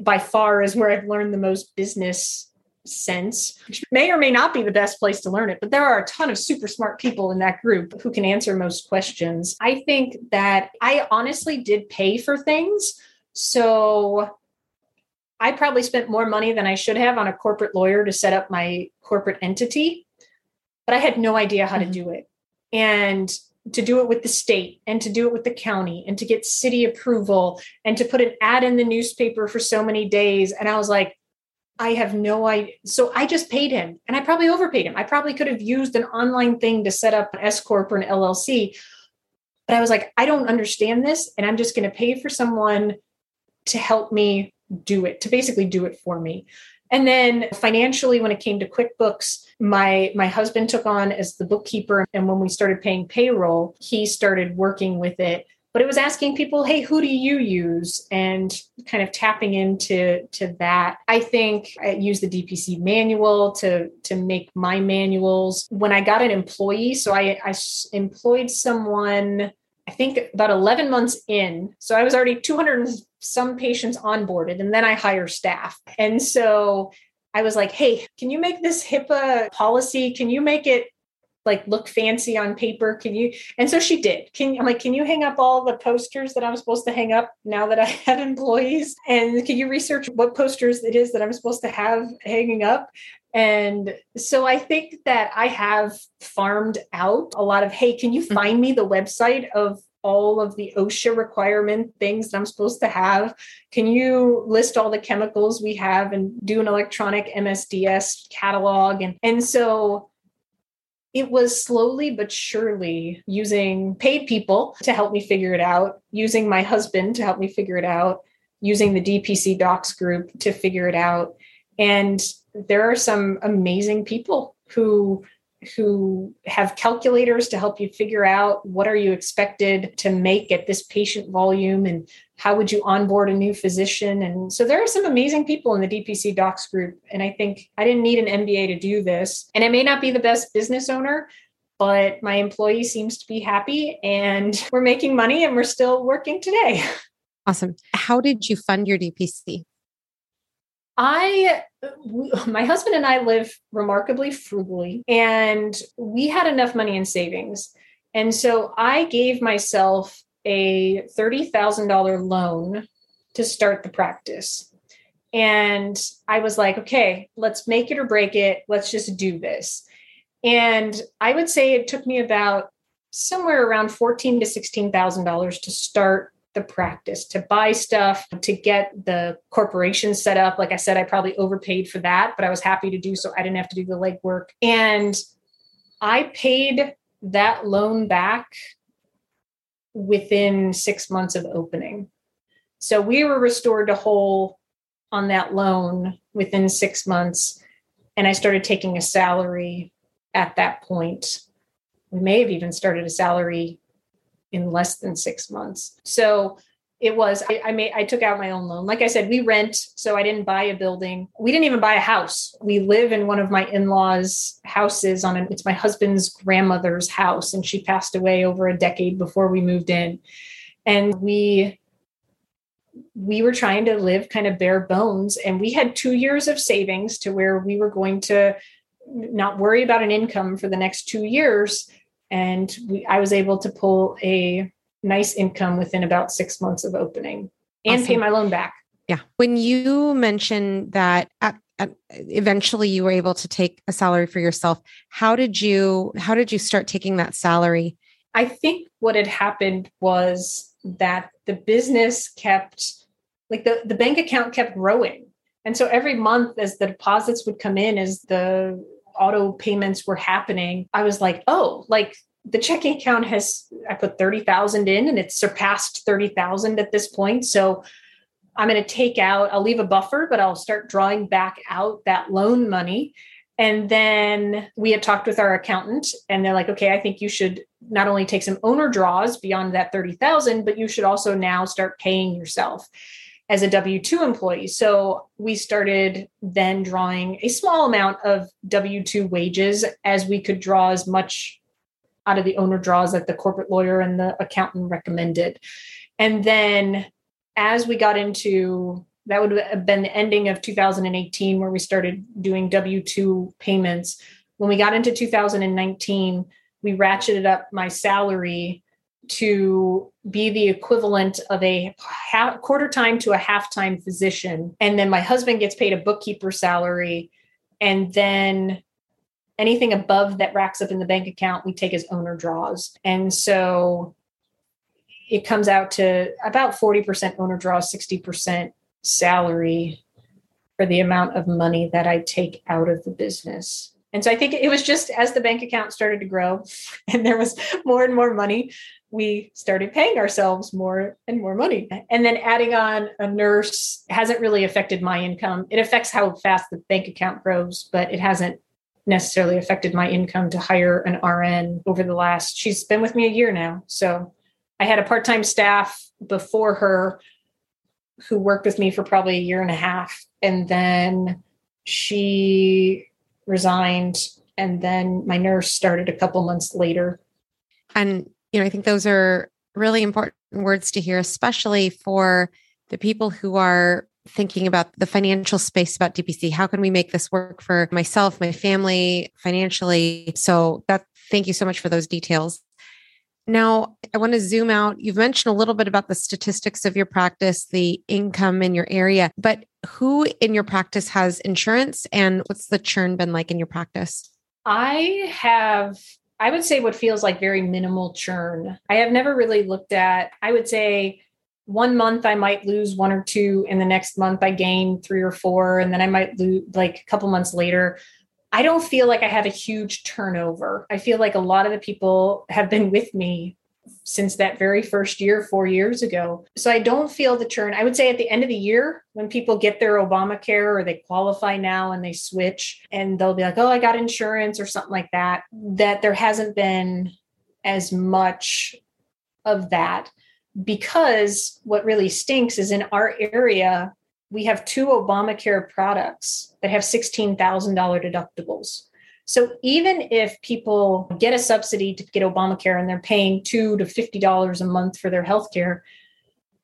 by far is where i've learned the most business sense, which may or may not be the best place to learn it, but there are a ton of super smart people in that group who can answer most questions. I think that I honestly did pay for things. So I probably spent more money than I should have on a corporate lawyer to set up my corporate entity, but I had no idea how mm-hmm. to do it. And to do it with the state and to do it with the county and to get city approval and to put an ad in the newspaper for so many days. And I was like, I have no idea. So I just paid him and I probably overpaid him. I probably could have used an online thing to set up an S Corp or an LLC. But I was like, I don't understand this. And I'm just going to pay for someone to help me do it, to basically do it for me. And then financially, when it came to QuickBooks, my my husband took on as the bookkeeper. And when we started paying payroll, he started working with it but it was asking people hey who do you use? and kind of tapping into to that. I think i use the dpc manual to to make my manuals. When i got an employee so i, I employed someone i think about 11 months in. So i was already 200 some patients onboarded and then i hire staff. And so I was like, hey, can you make this HIPAA policy? Can you make it like look fancy on paper can you and so she did can i'm like can you hang up all the posters that i'm supposed to hang up now that i have employees and can you research what posters it is that i'm supposed to have hanging up and so i think that i have farmed out a lot of hey can you mm-hmm. find me the website of all of the OSHA requirement things that I'm supposed to have? Can you list all the chemicals we have and do an electronic MSDS catalog? And, and so it was slowly but surely using paid people to help me figure it out, using my husband to help me figure it out, using the DPC Docs group to figure it out. And there are some amazing people who who have calculators to help you figure out what are you expected to make at this patient volume and how would you onboard a new physician? And so there are some amazing people in the dpc docs group and i think i didn't need an mba to do this. And i may not be the best business owner but my employee seems to be happy and we're making money and we're still working today. Awesome. How did you fund your dpc I, my husband and I live remarkably frugally, and we had enough money in savings. And so I gave myself a $30,000 loan to start the practice. And I was like, okay, let's make it or break it. Let's just do this. And I would say it took me about somewhere around fourteen to sixteen thousand dollars to start the practice, to buy stuff, to get the corporation set up. Like I said, I probably overpaid for that, but I was happy to do so. I didn't have to do the legwork. And I paid that loan back within six months of opening. So we were restored to whole on that loan within six months. And I started taking a salary at that point. we may have even started a salary in less than six months. So it was I, I made I took out my own loan. Like I said, we rent, so I didn't buy a building. We didn't even buy a house. We live in one of my in-laws' houses on an it's my husband's grandmother's house, and she passed away over a decade before we moved in. And we we were trying to live kind of bare bones and we had 2 years of savings to where we were going to not worry about an income for the next 2 years and we, I was able to pull a nice income within about six months of opening and awesome. pay my loan back. Yeah. When you mentioned that at, at, eventually you were able to take a salary for yourself, how did you how did you start taking that salary? I think what had happened was that the business kept like the, the bank account kept growing. And so every month as the deposits would come in, as the auto payments were happening, I was like, oh, like the checking account has I put 30,000 in and it's surpassed 30,000 at this point. So I'm going to take out, I'll leave a buffer, but I'll start drawing back out that loan money. And then we had talked with our accountant and they're like, okay, I think you should not only take some owner draws beyond that 30,000, but you should also now start paying yourself as a W 2 employee. So we started then drawing a small amount of W 2 wages as we could draw as much out of the owner draws that the corporate lawyer and the accountant recommended. And then as we got into that would have been the ending of 2018 where we started doing W 2 payments. When we got into 2019, we ratcheted up my salary to be the equivalent of a half, quarter time to a half time physician. And then my husband gets paid a bookkeeper salary. And then anything above that racks up in the bank account, we take as owner draws. And so it comes out to about 40% owner draws, 60% salary for the amount of money that I take out of the business. And so I think it was just as the bank account started to grow and there was more and more money, we started paying ourselves more and more money. And then adding on a nurse hasn't really affected my income. It affects how fast the bank account grows, but it hasn't necessarily affected my income to hire an RN over the last, she's been with me a year now. So I had a part time staff before her who worked with me for probably a year and a half. And then she resigned. And then my nurse started a couple months later. And, you know, I think those are really important words to hear, especially for the people who are thinking about the financial space about DPC. How can we make this work for myself, my family, financially? So that thank you so much for those details. Now, I want to zoom out. You've mentioned a little bit about the statistics of your practice, the income in your area, but who in your practice has insurance and what's the churn been like in your practice? I have, I would say, what feels like very minimal churn. I have never really looked at, I would say, one month I might lose one or two, and the next month I gain three or four, and then I might lose like a couple months later. I don't feel like I have a huge turnover. I feel like a lot of the people have been with me since that very first year, four years ago. So I don't feel the churn. I would say at the end of the year, when people get their Obamacare or they qualify now and they switch and they'll be like, oh, I got insurance or something like that, that there hasn't been as much of that because what really stinks is in our area, we have two Obamacare products that have $16,000 deductibles. So even if people get a subsidy to get Obamacare and they're paying two to $50 a month for their health care,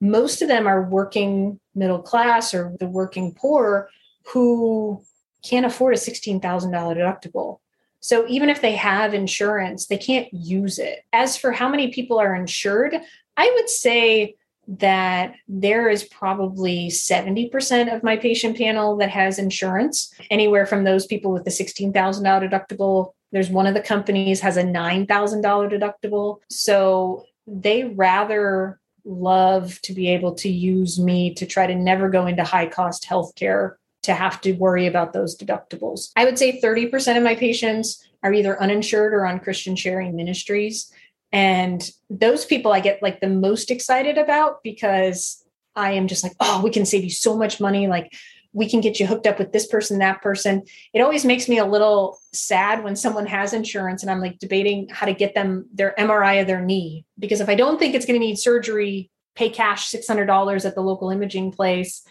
most of them are working middle class or the working poor who can't afford a $16,000 deductible. So even if they have insurance, they can't use it. As for how many people are insured, I would say that there is probably 70% of my patient panel that has insurance, anywhere from those people with the $16,000 deductible. There's one of the companies has a $9,000 deductible. So they rather love to be able to use me to try to never go into high cost healthcare to have to worry about those deductibles. I would say 30% of my patients are either uninsured or on Christian sharing ministries. And those people I get like the most excited about because I am just like, oh, we can save you so much money. Like, we can get you hooked up with this person, that person. It always makes me a little sad when someone has insurance and I'm like debating how to get them their MRI of their knee. Because if I don't think it's going to need surgery, pay cash $600 at the local imaging place.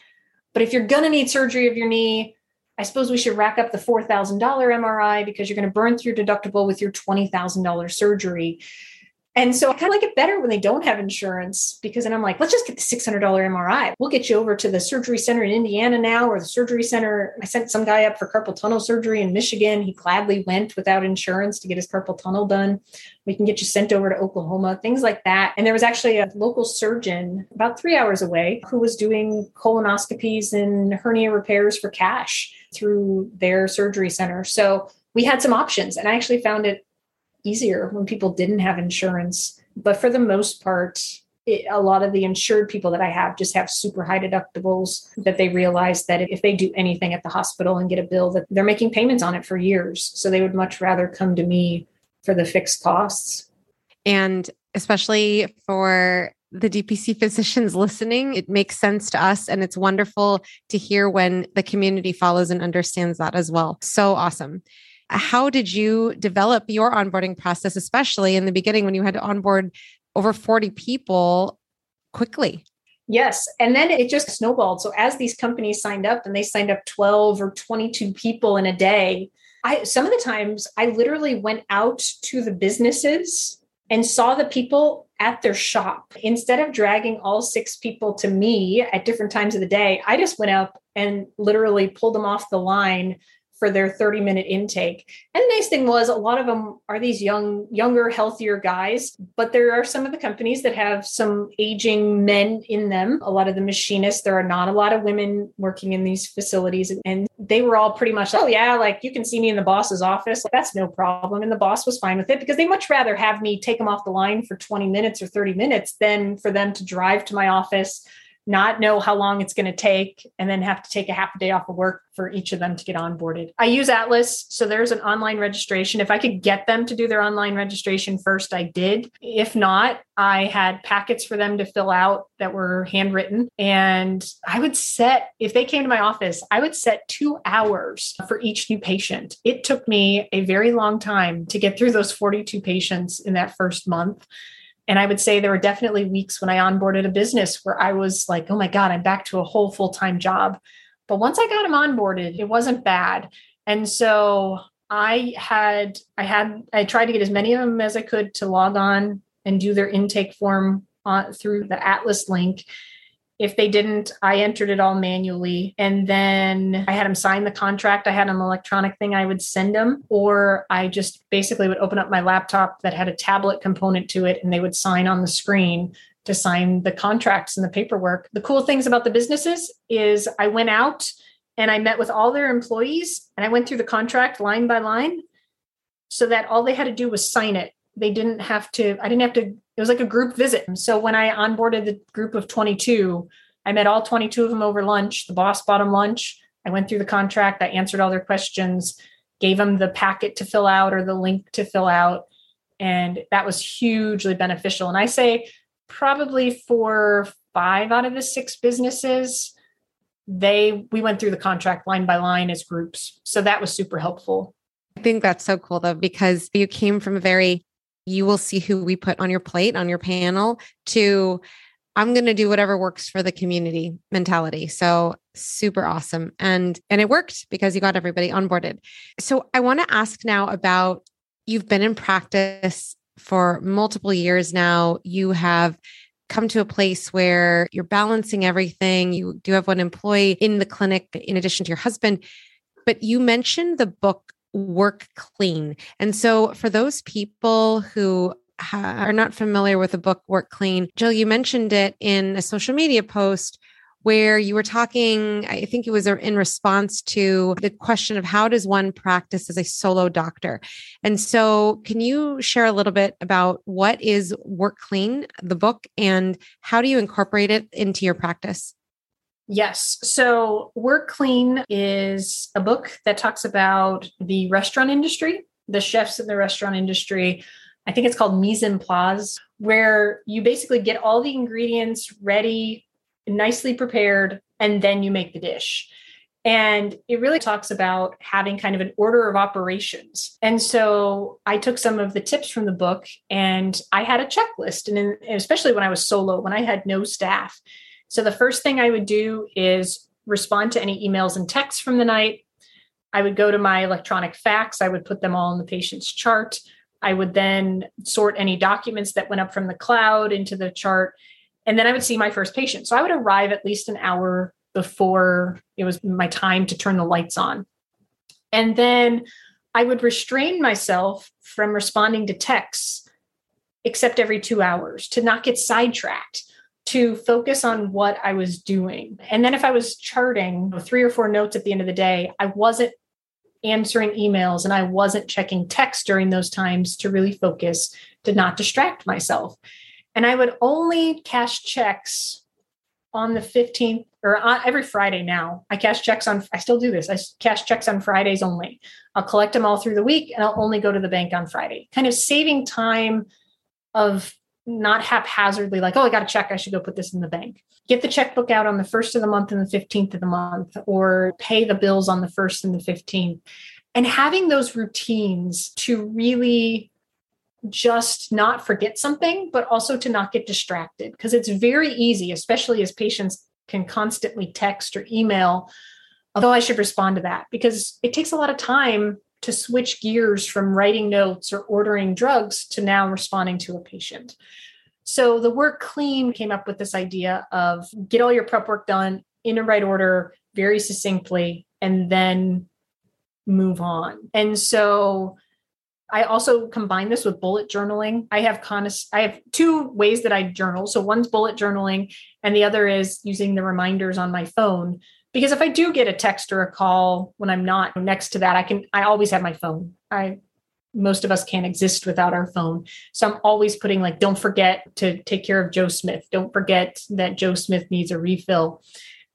But if you're going to need surgery of your knee, I suppose we should rack up the $4,000 MRI because you're going to burn through your deductible with your $20,000 surgery. And so I kind of like it better when they don't have insurance because then I'm like, let's just get the $600 MRI. We'll get you over to the surgery center in Indiana now or the surgery center. I sent some guy up for carpal tunnel surgery in Michigan. He gladly went without insurance to get his carpal tunnel done. We can get you sent over to Oklahoma, things like that. And there was actually a local surgeon about three hours away who was doing colonoscopies and hernia repairs for cash through their surgery center. So we had some options and I actually found it easier when people didn't have insurance. But for the most part, it, a lot of the insured people that I have just have super high deductibles that they realize that if they do anything at the hospital and get a bill that they're making payments on it for years. So they would much rather come to me for the fixed costs. And especially for the DPC physicians listening, it makes sense to us. And it's wonderful to hear when the community follows and understands that as well. So awesome. How did you develop your onboarding process, especially in the beginning when you had to onboard over 40 people quickly? Yes. And then it just snowballed. So as these companies signed up and they signed up 12 or 22 people in a day, I some of the times I literally went out to the businesses and saw the people at their shop. Instead of dragging all six people to me at different times of the day, I just went up and literally pulled them off the line for their 30 minute intake. And the nice thing was a lot of them are these young, younger, healthier guys, but there are some of the companies that have some aging men in them. A lot of the machinists, there are not a lot of women working in these facilities. And they were all pretty much, oh, yeah, like you can see me in the boss's office. That's no problem. And the boss was fine with it because they much rather have me take them off the line for 20 minutes or 30 minutes than for them to drive to my office not know how long it's going to take, and then have to take a half a day off of work for each of them to get onboarded. I use Atlas, so there's an online registration. If I could get them to do their online registration first, I did. If not, I had packets for them to fill out that were handwritten. And I would set, if they came to my office, I would set two hours for each new patient. It took me a very long time to get through those 42 patients in that first month. And I would say there were definitely weeks when I onboarded a business where I was like, oh my God, I'm back to a whole full time job. But once I got them onboarded, it wasn't bad. And so I had, I had, I tried to get as many of them as I could to log on and do their intake form on, through the Atlas link. If they didn't, I entered it all manually. And then I had them sign the contract. I had an electronic thing I would send them, or I just basically would open up my laptop that had a tablet component to it and they would sign on the screen to sign the contracts and the paperwork. The cool things about the businesses is I went out and I met with all their employees and I went through the contract line by line so that all they had to do was sign it. They didn't have to, I didn't have to it was like a group visit. So when I onboarded the group of 22, I met all 22 of them over lunch. The boss bought them lunch. I went through the contract. I answered all their questions, gave them the packet to fill out or the link to fill out. And that was hugely beneficial. And I say probably for five out of the six businesses, they we went through the contract line by line as groups. So that was super helpful. I think that's so cool though, because you came from a very you will see who we put on your plate, on your panel, to I'm going to do whatever works for the community mentality. So super awesome. And and it worked because you got everybody onboarded. So I want to ask now about you've been in practice for multiple years now. You have come to a place where you're balancing everything. You do have one employee in the clinic in addition to your husband. But you mentioned the book work clean. And so, for those people who are not familiar with the book Work Clean, Jill, you mentioned it in a social media post where you were talking, I think it was in response to the question of how does one practice as a solo doctor? And so, can you share a little bit about what is Work Clean, the book, and how do you incorporate it into your practice? Yes. So, Work Clean is a book that talks about the restaurant industry, the chefs in the restaurant industry. I think it's called mise en place, where you basically get all the ingredients ready, nicely prepared, and then you make the dish. And it really talks about having kind of an order of operations. And so I took some of the tips from the book and I had a checklist. And, in, especially when I was solo, when I had no staff. So the first thing I would do is respond to any emails and texts from the night. I would go to my electronic fax, I would put them all in the patient's chart. I would then sort any documents that went up from the cloud into the chart. And then I would see my first patient. So I would arrive at least an hour before it was my time to turn the lights on. And then I would restrain myself from responding to texts except every two hours to not get sidetracked, to focus on what I was doing. And then if I was charting three or four notes at the end of the day, I wasn't answering emails and I wasn't checking text during those times to really focus, to not distract myself. And I would only cash checks on the 15th or on, every Friday now. I cash checks on, I still do this. I cash checks on Fridays only. I'll collect them all through the week and I'll only go to the bank on Friday, kind of saving time of not haphazardly like, oh, I got a check. I should go put this in the bank. Get the checkbook out on the first of the month and the 15th of the month, or pay the bills on the first and the 15th. And having those routines to really just not forget something, but also to not get distracted. Because it's very easy, especially as patients can constantly text or email, although I should respond to that because it takes a lot of time to switch gears from writing notes or ordering drugs to now responding to a patient. So the work clean came up with this idea of get all your prep work done in a right order, very succinctly, and then move on. And so I also combine this with bullet journaling. I have con- I have two ways that I journal. So one's bullet journaling and the other is using the reminders on my phone because if I do get a text or a call when I'm not next to that, I can I always have my phone. I most of us can't exist without our phone. So I'm always putting like don't forget to take care of Joe Smith. Don't forget that Joe Smith needs a refill.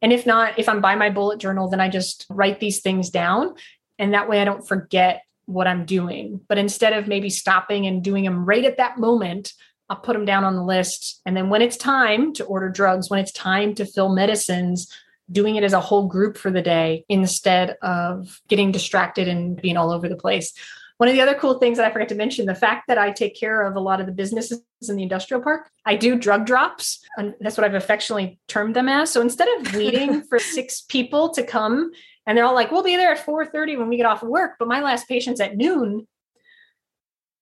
And if not, if I'm by my bullet journal, then I just write these things down and that way I don't forget what I'm doing. But instead of maybe stopping and doing them right at that moment, I'll put them down on the list. And then when it's time to order drugs, when it's time to fill medicines, doing it as a whole group for the day instead of getting distracted and being all over the place. One of the other cool things that I forgot to mention the fact that I take care of a lot of the businesses in the industrial park, I do drug drops. And that's what I've affectionately termed them as. So instead of waiting for six people to come and they're all like, we'll be there at 4:30 when we get off of work. But my last patient's at noon.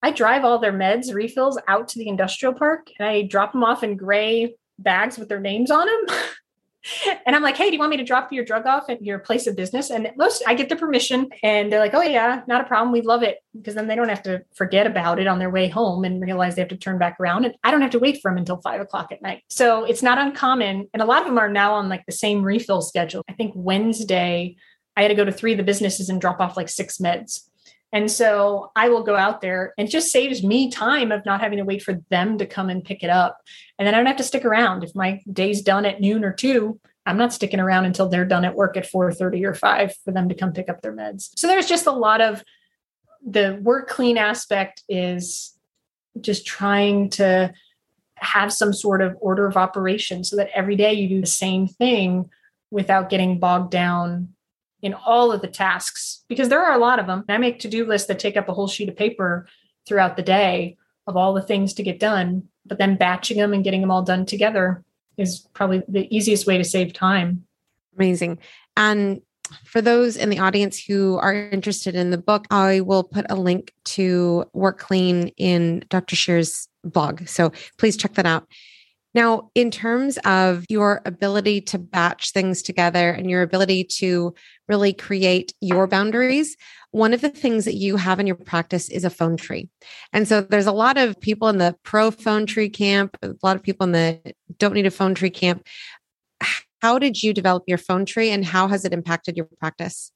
I drive all their meds refills out to the industrial park and I drop them off in gray bags with their names on them. and I'm like, hey, do you want me to drop your drug off at your place of business? And most I get the permission and they're like, oh yeah, not a problem. We love it because then they don't have to forget about it on their way home and realize they have to turn back around. And I don't have to wait for them until five o'clock at night. So it's not uncommon. And a lot of them are now on like the same refill schedule. I think Wednesday I had to go to three of the businesses and drop off like six meds. And so I will go out there and just saves me time of not having to wait for them to come and pick it up. And then I don't have to stick around. If my day's done at noon or two, I'm not sticking around until they're done at work at 4:30 or 5 for them to come pick up their meds. So there's just a lot of the work clean aspect is just trying to have some sort of order of operation so that every day you do the same thing without getting bogged down in all of the tasks because there are a lot of them. I make to do lists that take up a whole sheet of paper throughout the day of all the things to get done, but then batching them and getting them all done together is probably the easiest way to save time. Amazing. And for those in the audience who are interested in the book, I will put a link to Work Clean in Dr. Shear's blog. So please check that out. Now, in terms of your ability to batch things together and your ability to really create your boundaries, one of the things that you have in your practice is a phone tree. And so there's a lot of people in the pro phone tree camp, a lot of people in the don't need a phone tree camp. How did you develop your phone tree and how has it impacted your practice?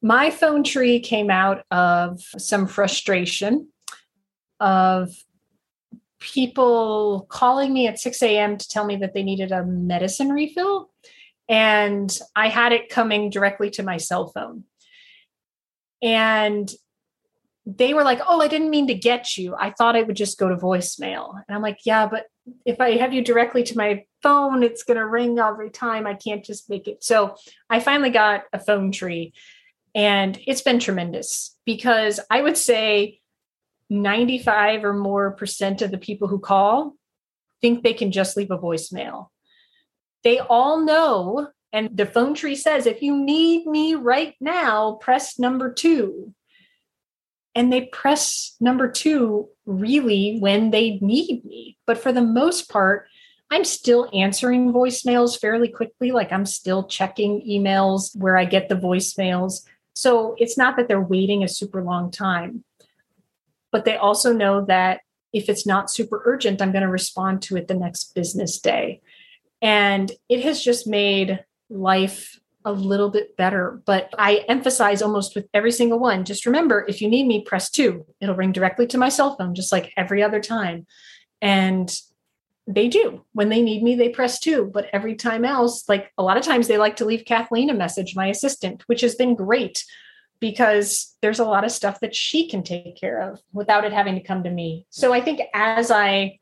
My phone tree came out of some frustration of people calling me at 6 a.m. to tell me that they needed a medicine refill. And I had it coming directly to my cell phone. And they were like, Oh, I didn't mean to get you. I thought it would just go to voicemail. And I'm like, Yeah, but if I have you directly to my phone, it's going to ring every time. I can't just make it. So I finally got a phone tree and it's been tremendous because I would say 95 or more percent of the people who call think they can just leave a voicemail. They all know, and the phone tree says, if you need me right now, press number two. And they press number two really when they need me. But for the most part, I'm still answering voicemails fairly quickly. Like I'm still checking emails where I get the voicemails. So it's not that they're waiting a super long time, but they also know that if it's not super urgent, I'm going to respond to it the next business day. And it has just made life a little bit better. But I emphasize almost with every single one just remember if you need me, press two. It'll ring directly to my cell phone, just like every other time. And they do. When they need me, they press two. But every time else, like a lot of times they like to leave Kathleen a message, my assistant, which has been great because there's a lot of stuff that she can take care of without it having to come to me. So I think as I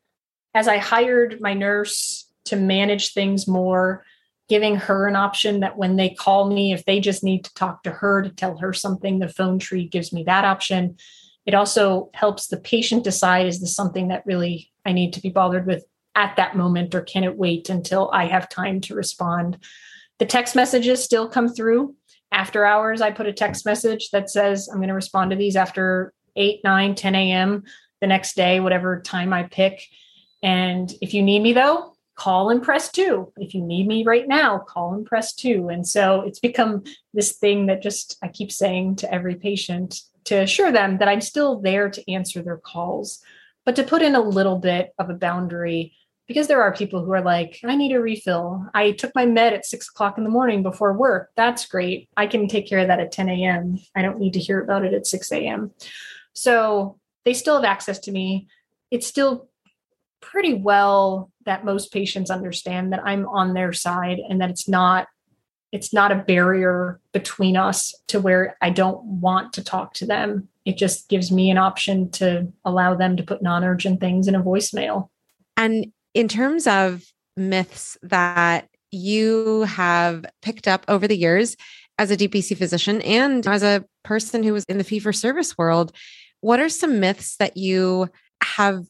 as I hired my nurse to manage things more, giving her an option that when they call me, if they just need to talk to her to tell her something, the phone tree gives me that option. It also helps the patient decide is this something that really I need to be bothered with at that moment, or can it wait until I have time to respond? The text messages still come through. After hours, I put a text message that says I'm going to respond to these after 8, 9, 10 a.m. the next day, whatever time I pick. And if you need me though, call and press two. If you need me right now, call and press two. And so it's become this thing that just I keep saying to every patient to assure them that I'm still there to answer their calls, but to put in a little bit of a boundary because there are people who are like, I need a refill. I took my med at six o'clock in the morning before work. That's great. I can take care of that at 10 a.m. I don't need to hear about it at 6 a.m. So they still have access to me. It's still pretty well that most patients understand that I'm on their side and that it's not it's not a barrier between us to where I don't want to talk to them. It just gives me an option to allow them to put non-urgent things in a voicemail. And in terms of myths that you have picked up over the years as a DPC physician and as a person who was in the fee for service world, what are some myths that you have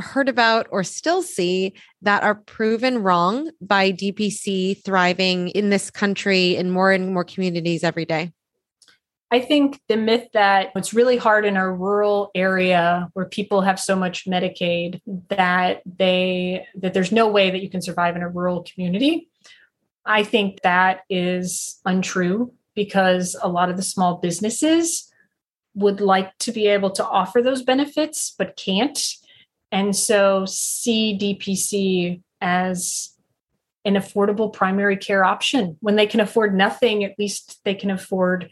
heard about or still see that are proven wrong by DPC thriving in this country in more and more communities every day? I think the myth that it's really hard in a rural area where people have so much Medicaid that they that there's no way that you can survive in a rural community. I think that is untrue because a lot of the small businesses would like to be able to offer those benefits but can't. And so see DPC as an affordable primary care option. When they can afford nothing, at least they can afford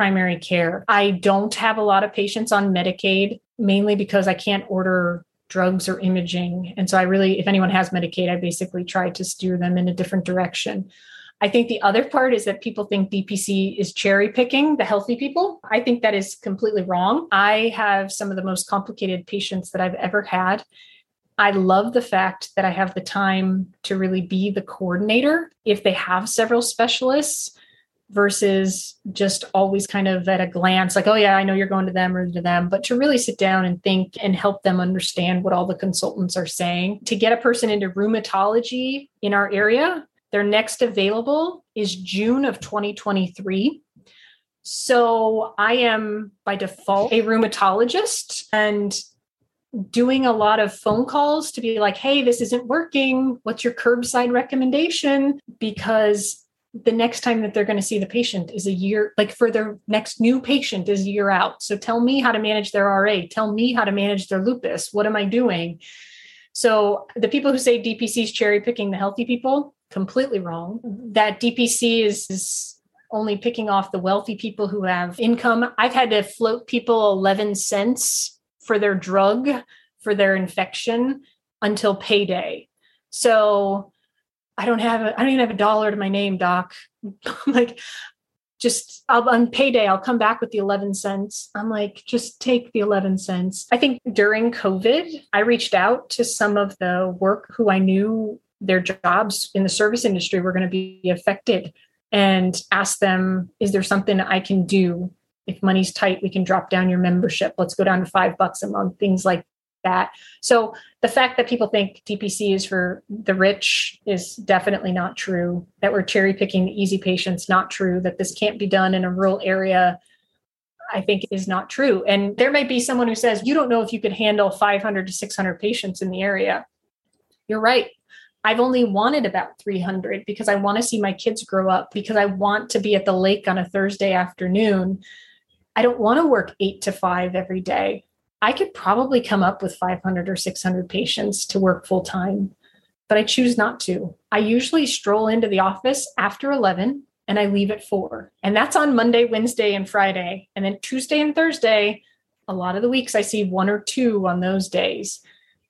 primary care. I don't have a lot of patients on Medicaid, mainly because I can't order drugs or imaging. And so I really, if anyone has Medicaid, I basically try to steer them in a different direction. I think the other part is that people think DPC is cherry picking the healthy people. I think that is completely wrong. I have some of the most complicated patients that I've ever had. I love the fact that I have the time to really be the coordinator. If they have several specialists, versus just always kind of at a glance like oh yeah i know you're going to them or to them but to really sit down and think and help them understand what all the consultants are saying to get a person into rheumatology in our area their next available is june of 2023 so i am by default a rheumatologist and doing a lot of phone calls to be like, hey, this isn't working. What's your curbside recommendation? Because the next time that they're going to see the patient is a year like for their next new patient is a year out. So tell me how to manage their ra tell me how to manage their lupus what am i doing? So the people who say dpc is cherry picking the healthy people completely wrong. Mm-hmm. That dpc is, is only picking off the wealthy people who have income. I've had to float people 11 cents for their drug for their infection until payday. So I don't have a, I don't even have a dollar to my name, doc. I'm like just I'll, on payday, I'll come back with the 11 cents. I'm like, just take the 11 cents. I think during COVID, I reached out to some of the work who I knew their jobs in the service industry were going to be affected and asked them, is there something I can do? If money's tight, we can drop down your membership. Let's go down to five bucks a month, things like that. So the fact that people think DPC is for the rich is definitely not true. That we're cherry picking easy patients, not true. That this can't be done in a rural area, I think is not true. And there may be someone who says, you don't know if you could handle 500 to 600 patients in the area. You're right. I've only wanted about 300 because I want to see my kids grow up, because I want to be at the lake on a Thursday afternoon. I don't want to work eight to five every day. I could probably come up with 500 or 600 patients to work full time, but I choose not to. I usually stroll into the office after 11 and I leave at four. And that's on Monday, Wednesday, and Friday. And then Tuesday and Thursday, a lot of the weeks I see one or two on those days.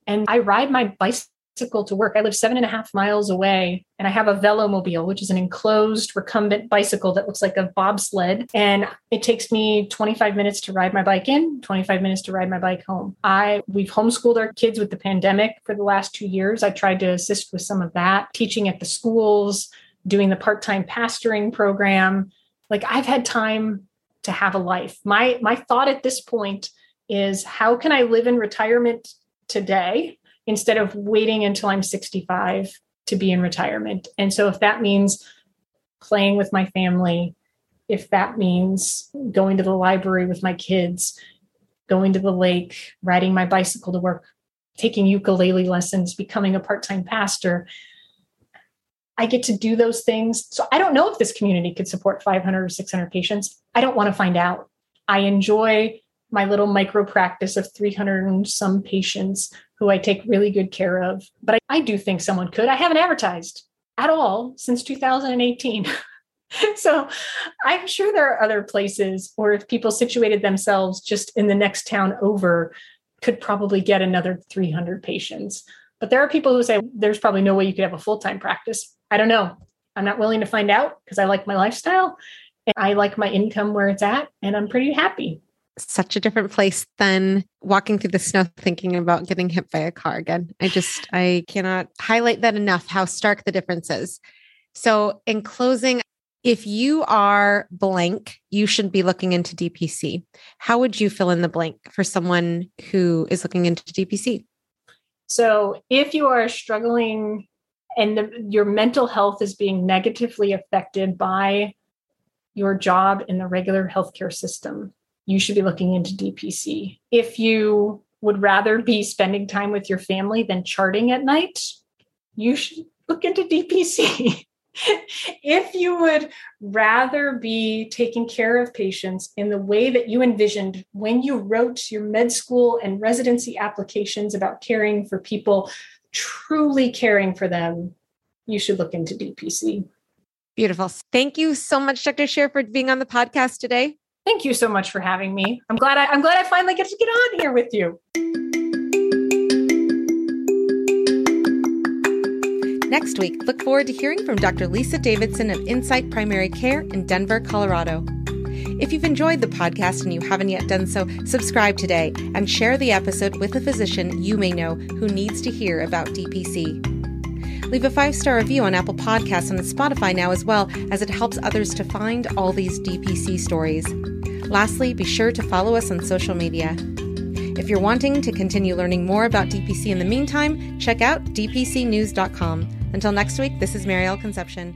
And I ride my bicycle bicycle to work. I live seven and a half miles away and I have a velomobile, which is an enclosed recumbent bicycle that looks like a bobsled. And it takes me 25 minutes to ride my bike in, 25 minutes to ride my bike home. I we've homeschooled our kids with the pandemic for the last two years. I tried to assist with some of that, teaching at the schools, doing the part-time pastoring program. Like I've had time to have a life. My my thought at this point is how can I live in retirement today instead of waiting until I'm 65 to be in retirement. And so if that means playing with my family, if that means going to the library with my kids, going to the lake, riding my bicycle to work, taking ukulele lessons, becoming a part time pastor, I get to do those things. So I don't know if this community could support 500 or 600 patients. I don't want to find out. I enjoy my little micro practice of 300 and some patients who I take really good care of. But I, I do think someone could. I haven't advertised at all since 2018. so I'm sure there are other places, or if people situated themselves just in the next town over, could probably get another 300 patients. But there are people who say there's probably no way you could have a full time practice. I don't know. I'm not willing to find out because I like my lifestyle and I like my income where it's at, and I'm pretty happy such a different place than walking through the snow thinking about getting hit by a car again. I just, I cannot highlight that enough how stark the difference is. So, in closing, if you are blank, you should be looking into DPC. How would you fill in the blank for someone who is looking into DPC? So, if you are struggling and the, your mental health is being negatively affected by your job in the regular healthcare system, you should be looking into DPC. If you would rather be spending time with your family than charting at night, you should look into DPC. if you would rather be taking care of patients in the way that you envisioned when you wrote your med school and residency applications about caring for people, truly caring for them, you should look into DPC. Beautiful. Thank you so much, Dr. Scher, for being on the podcast today. Thank you so much for having me. I'm glad I, I'm glad I finally get to get on here with you. Next week, look forward to hearing from Dr. Lisa Davidson of Insight Primary Care in Denver, Colorado. If you've enjoyed the podcast and you haven't yet done so, subscribe today and share the episode with a physician you may know who needs to hear about DPC. Leave a five star review on Apple Podcasts and Spotify now as well, as it helps others to find all these DPC stories. Lastly, be sure to follow us on social media. If you're wanting to continue learning more about DPC in the meantime, check out dpcnews.com. Until next week, this is Maryal Concepcion.